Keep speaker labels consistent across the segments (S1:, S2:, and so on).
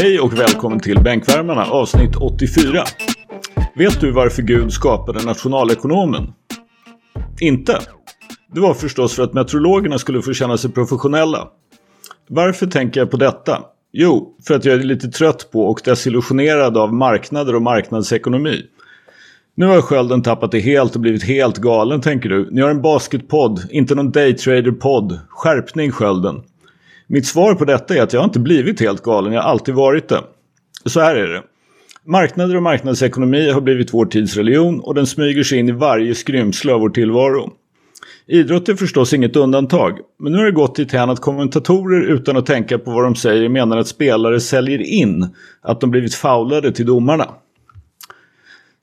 S1: Hej och välkommen till Bänkvärmarna avsnitt 84. Vet du varför Gud skapade nationalekonomen? Inte? Det var förstås för att meteorologerna skulle få känna sig professionella. Varför tänker jag på detta? Jo, för att jag är lite trött på och desillusionerad av marknader och marknadsekonomi. Nu har skölden tappat det helt och blivit helt galen tänker du. Ni har en basketpodd, inte någon daytrader-podd. Skärpning skölden. Mitt svar på detta är att jag inte blivit helt galen, jag har alltid varit det. Så här är det. Marknader och marknadsekonomi har blivit vår tids religion och den smyger sig in i varje skrymsle av vår tillvaro. Idrott är förstås inget undantag, men nu har det gått dithän att kommentatorer utan att tänka på vad de säger menar att spelare säljer in att de blivit foulade till domarna.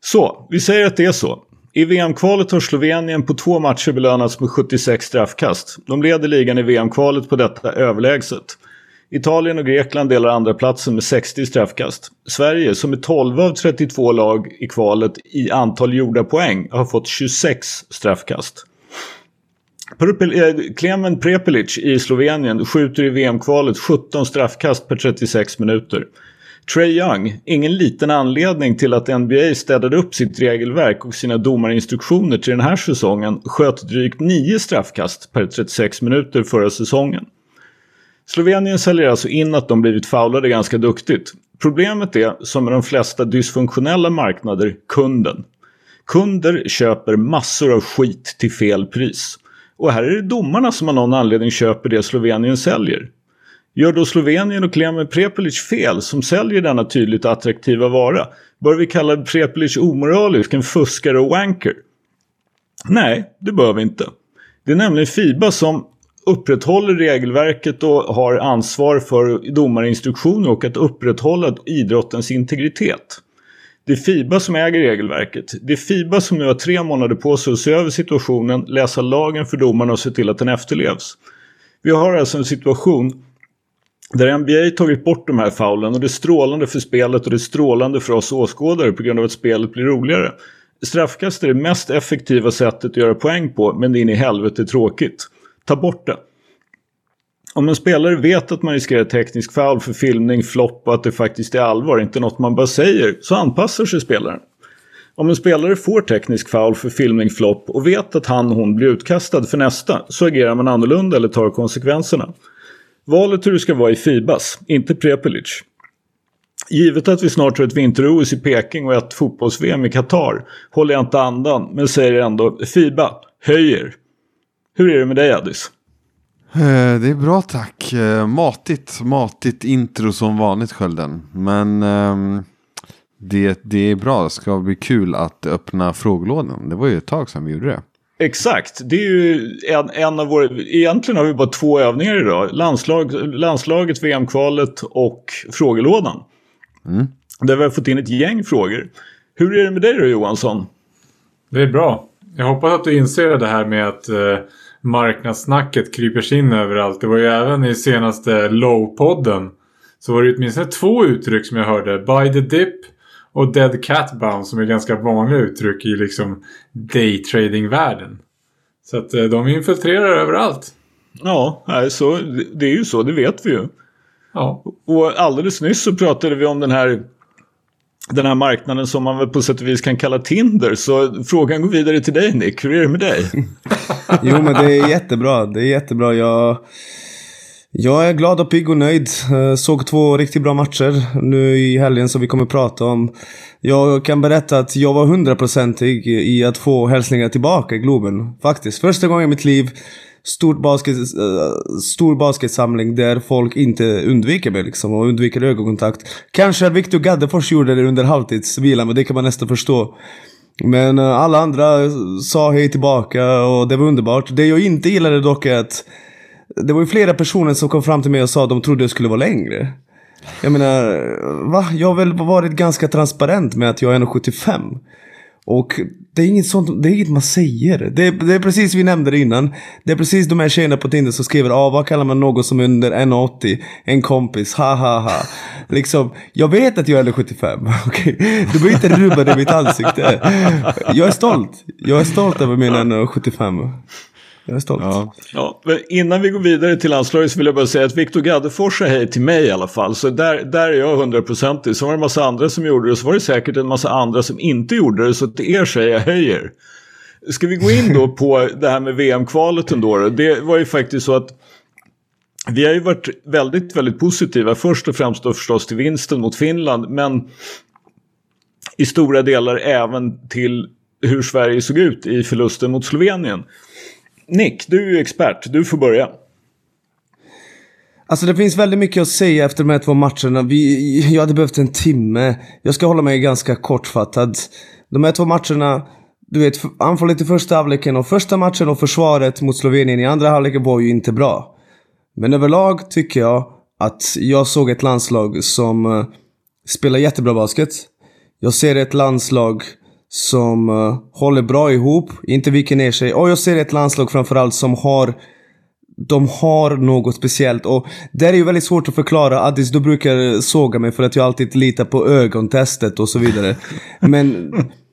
S1: Så, vi säger att det är så. I VM-kvalet har Slovenien på två matcher belönats med 76 straffkast. De leder ligan i VM-kvalet på detta överlägset. Italien och Grekland delar andra platsen med 60 straffkast. Sverige, som är 12 av 32 lag i kvalet i antal gjorda poäng, har fått 26 straffkast. Eh, Klemen Prepelic i Slovenien skjuter i VM-kvalet 17 straffkast per 36 minuter. Trey Young, ingen liten anledning till att NBA städade upp sitt regelverk och sina domarinstruktioner till den här säsongen sköt drygt 9 straffkast per 36 minuter förra säsongen. Slovenien säljer alltså in att de blivit foulade ganska duktigt. Problemet är, som med de flesta dysfunktionella marknader, kunden. Kunder köper massor av skit till fel pris. Och här är det domarna som av någon anledning köper det Slovenien säljer. Gör då Slovenien och Klemen Prepelic fel som säljer denna tydligt attraktiva vara? Bör vi kalla Prepelic omoralisk, en fuskare och wanker? Nej, det bör vi inte. Det är nämligen Fiba som upprätthåller regelverket och har ansvar för domarinstruktioner och att upprätthålla idrottens integritet. Det är Fiba som äger regelverket. Det är Fiba som nu har tre månader på sig att se över situationen, läsa lagen för domarna och se till att den efterlevs. Vi har alltså en situation där NBA tagit bort de här faulen och det är strålande för spelet och det är strålande för oss åskådare på grund av att spelet blir roligare. Straffkast är det mest effektiva sättet att göra poäng på men det är in i helvete tråkigt. Ta bort det. Om en spelare vet att man riskerar teknisk foul för filmning, flopp och att det faktiskt är allvar, inte något man bara säger, så anpassar sig spelaren. Om en spelare får teknisk foul för filmning, flopp och vet att han hon blir utkastad för nästa så agerar man annorlunda eller tar konsekvenserna. Valet hur det ska vara i Fibas, inte Prepelic. Givet att vi snart har ett vinter-OS i Peking och ett fotbolls-VM i Qatar håller jag inte andan men säger ändå Fiba, höjer. Hur är det med dig Addis?
S2: Eh, det är bra tack. Eh, matigt, matigt intro som vanligt Skölden. Men ehm, det, det är bra. Det ska bli kul att öppna frågelådan. Det var ju ett tag sedan vi gjorde det.
S1: Exakt, det är ju en, en av våra... Egentligen har vi bara två övningar idag. Landslag, landslaget, VM-kvalet och frågelådan. Mm. Där vi har fått in ett gäng frågor. Hur är det med dig då Johansson?
S3: Det är bra. Jag hoppas att du inser det här med att eh, marknadssnacket kryper sig in överallt. Det var ju även i senaste Low-podden. Så var det åtminstone två uttryck som jag hörde. By the dip och dead cat bounce som är ganska vanliga uttryck i liksom daytrading-världen. Så att eh, de infiltrerar överallt.
S1: Ja, så, det är ju så, det vet vi ju. Ja. Och alldeles nyss så pratade vi om den här den här marknaden som man väl på sätt och vis kan kalla Tinder. Så frågan går vidare till dig Nick. Hur är det med dig?
S4: jo men det är jättebra. Det är jättebra. Jag, jag är glad och pigg och nöjd. Eh, såg två riktigt bra matcher nu i helgen som vi kommer prata om. Jag kan berätta att jag var hundraprocentig i att få hälsningar tillbaka i Globen. Faktiskt. Första gången i mitt liv stort basket, eh, stor basketsamling där folk inte undviker mig liksom och undviker ögonkontakt. Kanske att Victor Gaddefors gjorde det under halvtidsvilan men det kan man nästan förstå. Men eh, alla andra sa hej tillbaka och det var underbart. Det jag inte gillade dock är att det var ju flera personer som kom fram till mig och sa att de trodde jag skulle vara längre. Jag menar, va? Jag har väl varit ganska transparent med att jag är 1,75. Och det är inget sånt, det är inget man säger. Det är, det är precis, vi nämnde det innan. Det är precis de här tjejerna på Tinder som skriver ah, vad kallar man någon som är under 1,80? En kompis, ha ha ha. Liksom, jag vet att jag är 1,75. Okej, okay? du behöver inte rubba det i mitt ansikte. Jag är stolt. Jag är stolt över min 1,75. Jag är stolt.
S1: Ja. Ja, innan vi går vidare till landslaget så vill jag bara säga att Viktor Gaddefors sa hej till mig i alla fall. Så där, där är jag hundraprocentig. Så var det en massa andra som gjorde det och så var det säkert en massa andra som inte gjorde det. Så till er säger jag höjer. Ska vi gå in då på det här med VM-kvalet ändå? Det var ju faktiskt så att vi har ju varit väldigt, väldigt positiva. Först och främst då förstås till vinsten mot Finland. Men i stora delar även till hur Sverige såg ut i förlusten mot Slovenien. Nick, du är ju expert. Du får börja.
S4: Alltså det finns väldigt mycket att säga efter de här två matcherna. Vi, jag hade behövt en timme. Jag ska hålla mig ganska kortfattad. De här två matcherna, du vet, anfallet i första halvleken och första matchen och försvaret mot Slovenien i andra halvleken var ju inte bra. Men överlag tycker jag att jag såg ett landslag som eh, spelar jättebra basket. Jag ser ett landslag som uh, håller bra ihop, inte viker ner sig. Och jag ser ett landslag framförallt som har de har något speciellt och det är ju väldigt svårt att förklara. Addis, du brukar såga mig för att jag alltid litar på ögontestet och så vidare. Men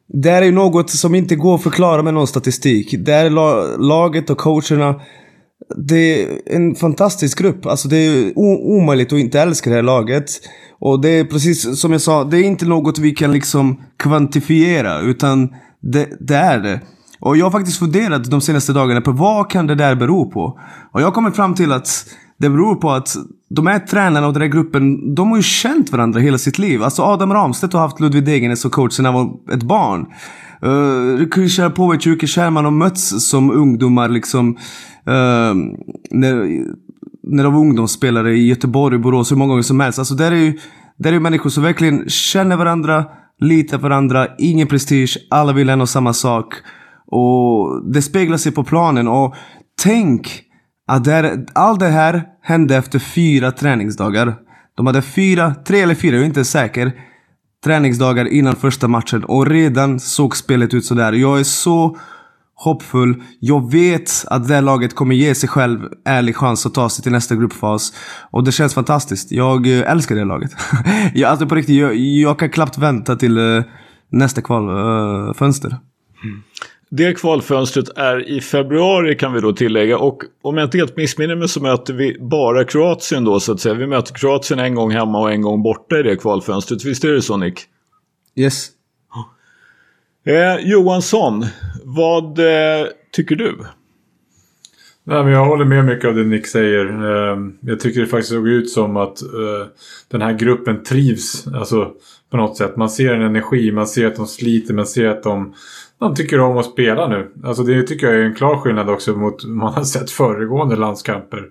S4: det är ju något som inte går att förklara med någon statistik. Det är laget och coacherna. Det är en fantastisk grupp. Alltså det är omöjligt att inte älska det här laget. Och det är precis som jag sa, det är inte något vi kan liksom kvantifiera. Utan det, det är det. Och jag har faktiskt funderat de senaste dagarna på vad kan det där bero på? Och jag har kommit fram till att det beror på att de här tränarna och den här gruppen, de har ju känt varandra hela sitt liv. Alltså Adam Ramstedt har haft Ludvig Degernes som coach sedan han var ett barn. Uh, Krisha Povic och Jukka har mötts som ungdomar liksom. Uh, när, när de var ungdomsspelare i Göteborg, Borås, hur många gånger som helst. Alltså där är ju där är människor som verkligen känner varandra, litar på varandra, ingen prestige, alla vill en och samma sak. Och det speglar sig på planen. Och tänk att det allt det här hände efter fyra träningsdagar. De hade fyra, tre eller fyra, jag är inte säker. Träningsdagar innan första matchen och redan såg spelet ut sådär. Jag är så hoppfull. Jag vet att det laget kommer ge sig själv ärlig chans att ta sig till nästa gruppfas. Och det känns fantastiskt. Jag eh, älskar det laget. jag, alltså på riktigt, jag, jag kan knappt vänta till uh, nästa kvalfönster. Uh, mm.
S1: Det kvalfönstret är i februari kan vi då tillägga och om jag inte helt missminner mig så möter vi bara Kroatien då så att säga. Vi möter Kroatien en gång hemma och en gång borta i det kvalfönstret. Visst är det så Nick?
S4: Yes.
S1: Eh, Johansson, vad eh, tycker du?
S3: Nej, men jag håller med mycket av det Nick säger. Ehm, jag tycker det faktiskt såg ut som att eh, den här gruppen trivs. Alltså på något sätt. Man ser en energi, man ser att de sliter, man ser att de de tycker om att spela nu. Alltså det tycker jag är en klar skillnad också mot vad man har sett föregående landskamper.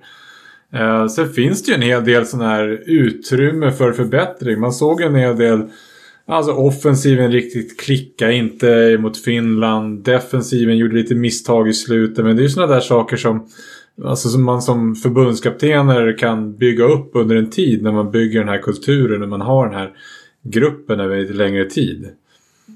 S3: Eh, sen finns det ju en hel del sån här utrymme för förbättring. Man såg en hel del Alltså offensiven riktigt klicka inte mot Finland. Defensiven gjorde lite misstag i slutet. Men det är ju sådana där saker som, alltså som man som förbundskaptener kan bygga upp under en tid. När man bygger den här kulturen. När man har den här gruppen över lite längre tid.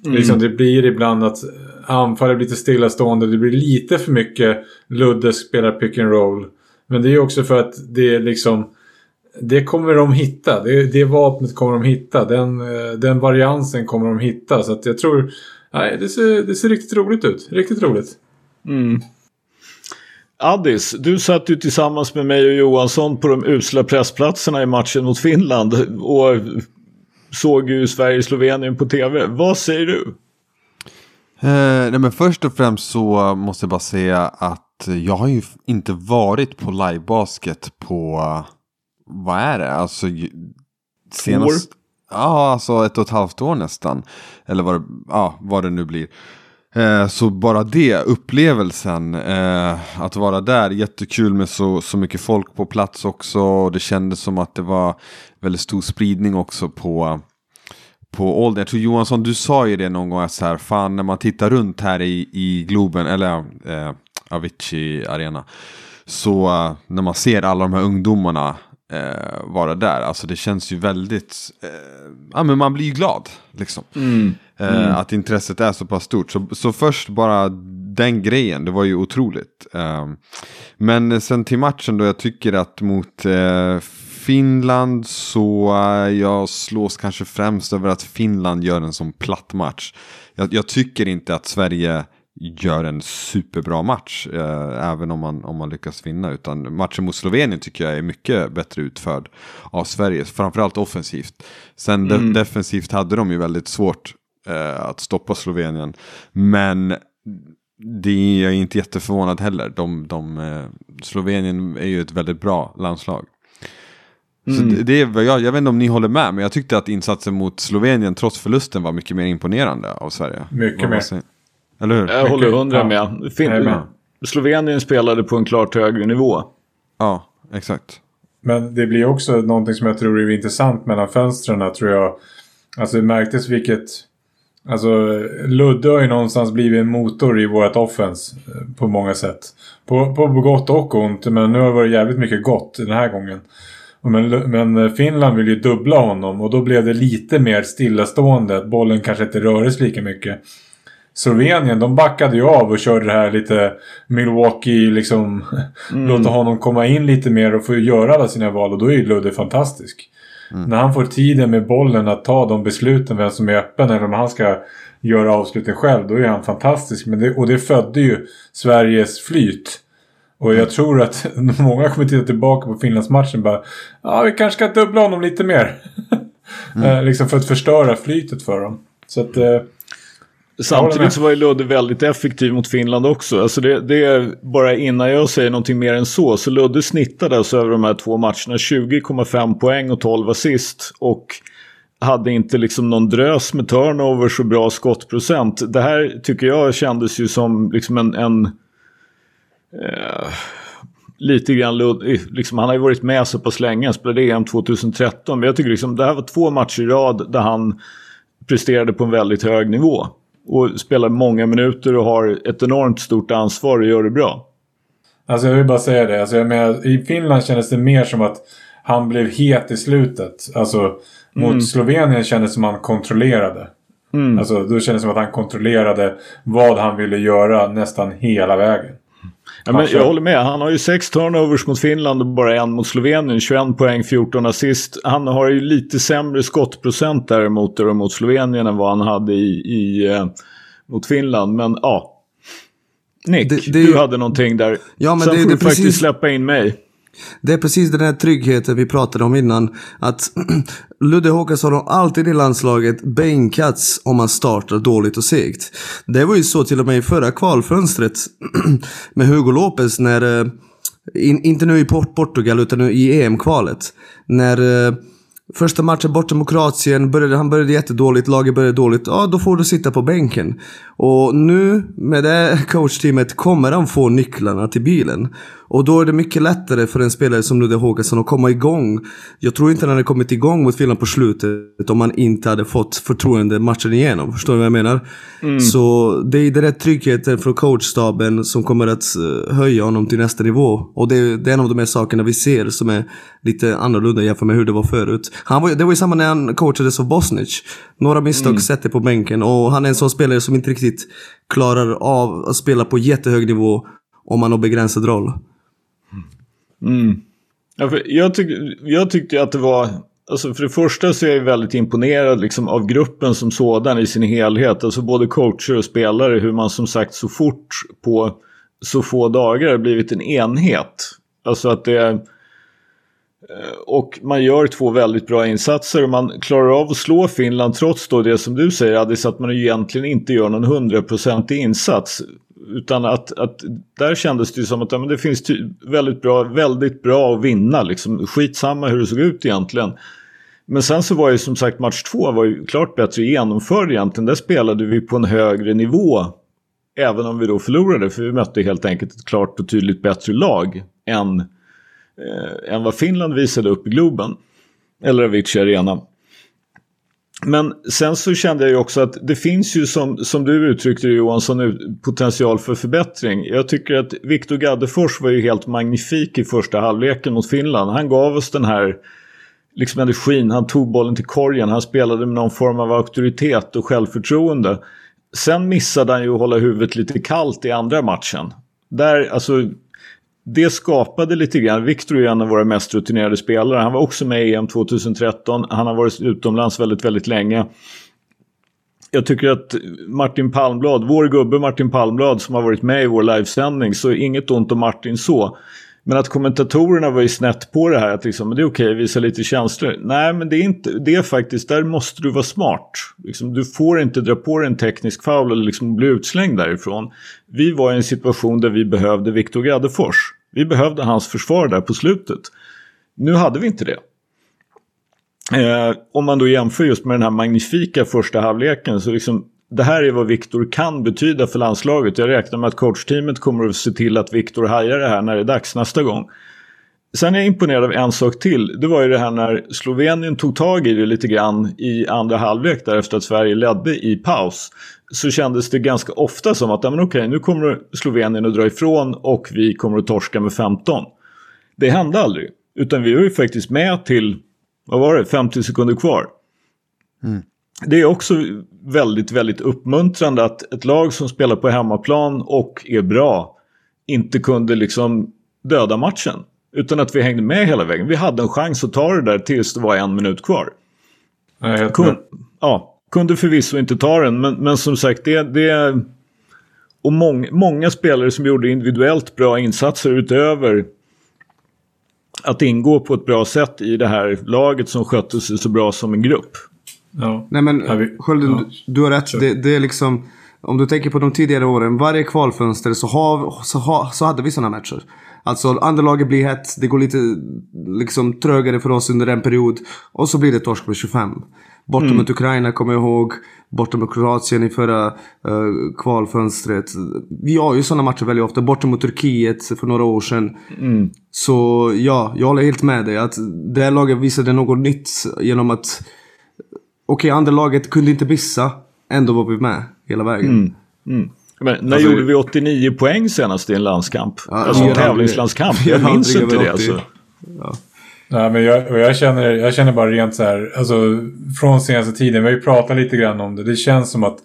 S3: Mm. Liksom, det blir ibland att anfallet blir lite stillastående. Det blir lite för mycket Ludde spelar pick and roll. Men det är också för att det är liksom... Det kommer de hitta. Det, det vapnet kommer de hitta. Den, den variansen kommer de hitta. Så att jag tror... Nej, det ser, det ser riktigt roligt ut. Riktigt roligt.
S1: Mm. Addis, du satt ju tillsammans med mig och Johansson på de usla pressplatserna i matchen mot Finland. Och såg ju Sverige-Slovenien på tv. Vad säger du?
S2: Eh, nej men först och främst så måste jag bara säga att jag har ju inte varit på livebasket på, vad är det, alltså senast... År? Ja, alltså ett och ett halvt år nästan. Eller vad det, ja, vad det nu blir. Eh, så bara det, upplevelsen, eh, att vara där, jättekul med så, så mycket folk på plats också. Och det kändes som att det var väldigt stor spridning också på, på ålder. Jag tror Johansson, du sa ju det någon gång, att så här, fan när man tittar runt här i, i Globen, eller eh, Avicii Arena. Så uh, när man ser alla de här ungdomarna eh, vara där. Alltså det känns ju väldigt, eh, ja men man blir ju glad. Liksom. Mm. Eh, mm. att intresset är så pass stort. Så, så först bara den grejen, det var ju otroligt. Ehm, men sen till matchen då, jag tycker att mot eh, Finland så jag slås kanske främst över att Finland gör en sån platt match. Jag, jag tycker inte att Sverige gör en superbra match. Eh, även om man, om man lyckas vinna. Utan matchen mot Slovenien tycker jag är mycket bättre utförd av Sverige. Framförallt offensivt. Sen de, defensivt hade de ju väldigt svårt eh, att stoppa Slovenien. Men det är jag inte jätteförvånad heller. De, de, eh, Slovenien är ju ett väldigt bra landslag. Så det, det är, jag, jag vet inte om ni håller med, men jag tyckte att insatsen mot Slovenien trots förlusten var mycket mer imponerande av Sverige.
S3: Mycket mer.
S2: Eller hur?
S1: Jag håller hundra
S3: Ja.
S1: med. Fin-
S3: med.
S1: Slovenien spelade på en klart högre nivå.
S2: Ja, exakt.
S3: Men det blir också någonting som jag tror är intressant mellan fönstren tror jag. Alltså det märktes vilket... Alltså Ludde har ju någonstans blivit en motor i vårt offens eh, på många sätt. På, på gott och ont, men nu har det varit jävligt mycket gott den här gången. Men, men Finland vill ju dubbla honom och då blev det lite mer stillastående. Bollen kanske inte rördes lika mycket. Slovenien, de backade ju av och körde det här lite Milwaukee liksom. Låta honom komma in lite mer och få göra alla sina val och då är ju Ludde fantastisk. När han får tiden med bollen att ta de besluten vem som är öppen eller om han ska göra avsluten själv. Då är han fantastisk. Men det, och det födde ju Sveriges flyt. Och jag tror att många kommer titta tillbaka på Finlandsmatchen och bara Ja, vi kanske ska dubbla honom lite mer. Eh, liksom för att förstöra flytet för dem. Så att...
S1: Samtidigt så var ju Ludde väldigt effektiv mot Finland också. Alltså det, det är bara innan jag säger någonting mer än så. Så Ludde snittade alltså över de här två matcherna 20,5 poäng och 12 assist. Och hade inte liksom någon drös med turnovers och bra skottprocent. Det här tycker jag kändes ju som liksom en... en eh, lite grann Ludde, liksom, han har ju varit med så pass länge, han spelade EM 2013. Men jag tycker liksom det här var två matcher i rad där han presterade på en väldigt hög nivå. Och spelar många minuter och har ett enormt stort ansvar och gör det bra.
S3: Alltså jag vill bara säga det. Alltså jag menar, I Finland kändes det mer som att han blev het i slutet. Alltså mot Slovenien kändes det som att han kontrollerade. Alltså då kändes det som att han kontrollerade vad han ville göra nästan hela vägen.
S1: Ja, men jag håller med. Han har ju sex turnovers mot Finland och bara en mot Slovenien. 21 poäng, 14 assist. Han har ju lite sämre skottprocent däremot där mot Slovenien än vad han hade i, i, eh, mot Finland. Men ja. Nick,
S4: Det- det
S1: du hade någonting där.
S4: Ja, men
S1: Sen
S4: det-
S1: får
S4: det
S1: du
S4: är
S1: faktiskt
S4: precis-
S1: släppa in mig.
S4: Det är precis den här tryggheten vi pratade om innan. Att Ludde Håkansson har alltid i landslaget bänkats om man startar dåligt och segt. Det var ju så till och med i förra kvalfönstret med Hugo Lopez när, eh, in, inte nu i Port Portugal utan nu i EM-kvalet. När eh, Första matchen borta mot Kroatien, började, han började jättedåligt, laget började dåligt. Ja, då får du sitta på bänken. Och nu med det coachteamet kommer han få nycklarna till bilen. Och då är det mycket lättare för en spelare som Ludde Håkansson att komma igång. Jag tror inte han hade kommit igång mot Finland på slutet om han inte hade fått förtroende matchen igenom. Förstår du vad jag menar? Så det är den där tryggheten från coachstaben som kommer att eh, höja honom till nästa nivå. Och det är, det är en av de här sakerna vi ser som är lite annorlunda jämfört med hur det var förut. Han var, det var ju samma när han coachades av Bosnic. Några misstag sätter på bänken och han är en sån spelare som inte riktigt klarar av att spela på jättehög nivå om man har begränsad roll.
S1: Mm. Ja, jag, tyck, jag tyckte att det var... Alltså för det första så är jag väldigt imponerad liksom av gruppen som sådan i sin helhet. Alltså både coacher och spelare. Hur man som sagt så fort på så få dagar har blivit en enhet. Alltså att det... Eh, och man gör två väldigt bra insatser och man klarar av att slå Finland trots då det som du säger Addis att man egentligen inte gör någon hundraprocentig insats. Utan att, att där kändes det ju som att ja, men det finns väldigt bra, väldigt bra att vinna. Liksom. Skitsamma hur det såg ut egentligen. Men sen så var ju som sagt match två var ju klart bättre genomförd egentligen. Där spelade vi på en högre nivå. Även om vi då förlorade. För vi mötte helt enkelt ett klart och tydligt bättre lag. Än, eh, än vad Finland visade upp i Globen. Eller Avicii Arena. Men sen så kände jag ju också att det finns ju som, som du uttryckte det Johansson potential för förbättring. Jag tycker att Viktor Gaddefors var ju helt magnifik i första halvleken mot Finland. Han gav oss den här liksom energin, han tog bollen till korgen, han spelade med någon form av auktoritet och självförtroende. Sen missade han ju att hålla huvudet lite kallt i andra matchen. Där, alltså, det skapade lite grann. Viktor är en av våra mest rutinerade spelare. Han var också med i EM 2013. Han har varit utomlands väldigt, väldigt länge. jag tycker att Martin Palmblad, vår gubbe Martin Palmblad som har varit med i vår livesändning, så inget ont om Martin så. Men att kommentatorerna var ju snett på det här att liksom, det är okej att visa lite känslor. Nej men det är inte, det är faktiskt, där måste du vara smart. Liksom, du får inte dra på dig en teknisk foul eller liksom bli utslängd därifrån. Vi var i en situation där vi behövde Viktor Gaddefors. Vi behövde hans försvar där på slutet. Nu hade vi inte det. Eh, om man då jämför just med den här magnifika första halvleken så liksom det här är vad Viktor kan betyda för landslaget. Jag räknar med att coachteamet kommer att se till att Viktor hajar det här när det är dags nästa gång. Sen är jag imponerad av en sak till. Det var ju det här när Slovenien tog tag i det lite grann i andra halvlek där efter att Sverige ledde i paus. Så kändes det ganska ofta som att ja, men okej, nu kommer Slovenien att dra ifrån och vi kommer att torska med 15. Det hände aldrig. Utan vi var ju faktiskt med till, vad var det, 50 sekunder kvar. Mm det är också väldigt, väldigt uppmuntrande att ett lag som spelar på hemmaplan och är bra inte kunde liksom döda matchen. Utan att vi hängde med hela vägen. Vi hade en chans att ta det där tills det var en minut kvar.
S3: Nej,
S1: Kun, ja, kunde förvisso inte ta den, men, men som sagt det, det och mång, många spelare som gjorde individuellt bra insatser utöver att ingå på ett bra sätt i det här laget som skötte sig så bra som en grupp.
S3: Ja.
S4: Nej men Skölden,
S3: ja.
S4: du, du har rätt. Det, det är liksom... Om du tänker på de tidigare åren, varje kvalfönster så, har, så, har, så hade vi sådana matcher. Alltså andra laget blir hett, det går lite liksom trögare för oss under en period. Och så blir det torsk med 25. Borta mot Ukraina kommer jag ihåg. Borta mot Kroatien i förra uh, kvalfönstret. Vi har ju sådana matcher väldigt ofta. Borta mot Turkiet för några år sedan. Så ja, jag håller helt med dig. Att det här laget visade något nytt genom att Okej, andra laget kunde inte missa. Ändå var vi med hela vägen.
S1: Men när
S3: Alltså-
S1: gjorde vi 89 poäng senast i en landskamp?
S4: Ja,
S1: alltså en tävlingslandskamp.
S4: har
S1: Jag minns inte det
S4: 80.
S1: alltså.
S3: Nej, men jag, jag, känner, jag känner bara rent så här, alltså från senaste tiden, vi har ju pratat lite grann om det. Det känns som att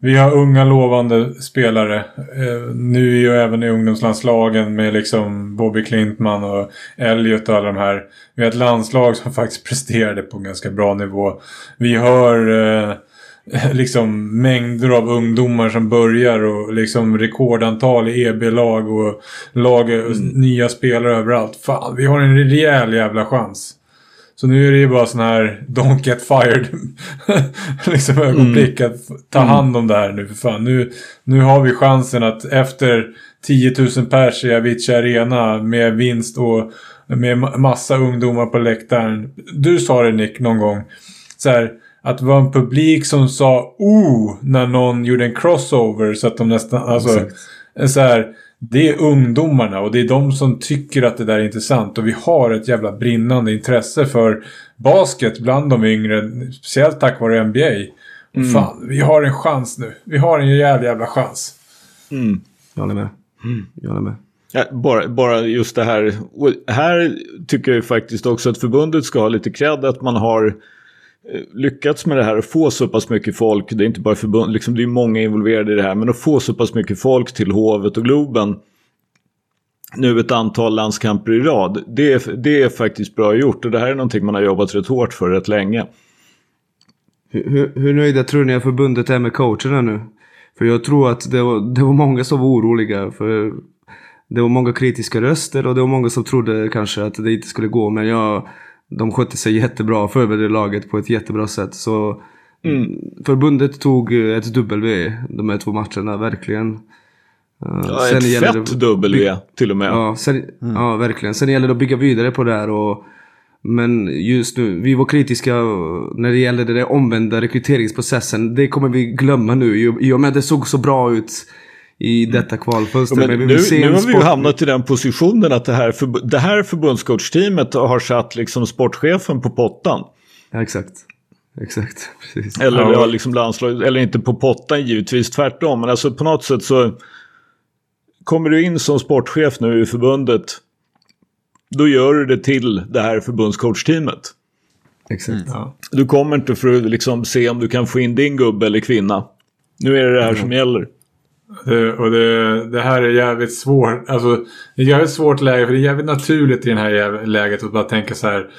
S3: vi har unga lovande spelare. Eh, nu är ju även i ungdomslandslagen med liksom Bobby Klintman och Elliot och alla de här. Vi har ett landslag som faktiskt presterade på en ganska bra nivå. Vi har eh, liksom mängder av ungdomar som börjar och liksom rekordantal i EB-lag och lag, nya spelare överallt. Fan, vi har en rejäl jävla chans. Så nu är det ju bara sån här Don't get fired. liksom ögonblick att ta hand om det här nu för fan. Nu, nu har vi chansen att efter 10 000 pers i Avicii Arena med vinst och med ma- massa ungdomar på läktaren. Du sa det Nick någon gång. Så här, att det var en publik som sa oh när någon gjorde en crossover så att de nästan, alltså så här, det är ungdomarna och det är de som tycker att det där är intressant och vi har ett jävla brinnande intresse för basket bland de yngre, speciellt tack vare NBA. Och Fan, vi har en chans nu. Vi har en rejäl jävla chans.
S4: Jag håller med. Jag håller med.
S1: Ja, bara, bara just det här. Och här tycker jag ju faktiskt också att förbundet ska ha lite cred att man har eh, Eh, lyckats med det här och få så pass mycket folk. Det är inte bara förbund, liksom det är många involverade i det här. Men att få så pass mycket folk till Hovet och Globen. Nu ett antal landskamper i rad. Det är, det är faktiskt bra gjort och det här är någonting man har jobbat rätt hårt för rätt länge.
S4: Hur, hur, hur nöjda tror ni att förbundet är med coacherna nu? För jag tror att det var, det var många som var oroliga. För det var många kritiska röster och det var många som trodde kanske att det inte skulle gå. Men jag, de skötte sig jättebra förberedde laget på ett jättebra sätt. Så förbundet tog ett W de här två matcherna, verkligen. Uh,
S1: Ja,
S4: sen
S1: ett
S4: gäller
S1: fett
S4: det-
S1: W till och med.
S4: Ja, sen, ja, verkligen. Sen gäller det att bygga vidare på det här. Och, men just nu, vi var kritiska när det gäller den omvända rekryteringsprocessen. Det kommer vi glömma nu. I och med att det såg så bra ut i detta kvalfönster.
S1: Men
S4: Men vi
S1: nu, nu har vi ju hamnat i den positionen att det här, förb- det här förbundscoachteamet har satt liksom sportchefen på pottan.
S4: Ja, exakt. Exakt, precis.
S1: Eller,
S3: Ja.
S1: ja. liksom landslag, eller inte på pottan givetvis, tvärtom. Men alltså på något sätt så kommer du in som sportchef nu i förbundet. Då gör du det till det här förbundscoachteamet.
S4: exakt.
S3: Ja.
S1: Du kommer inte för att liksom se om du kan få in din gubbe eller kvinna. Nu är det det här som gäller.
S3: Det, och det, det här är jävligt svårt. Alltså, det är jävligt svårt läge för det är jävligt naturligt i det här läget att bara tänka så här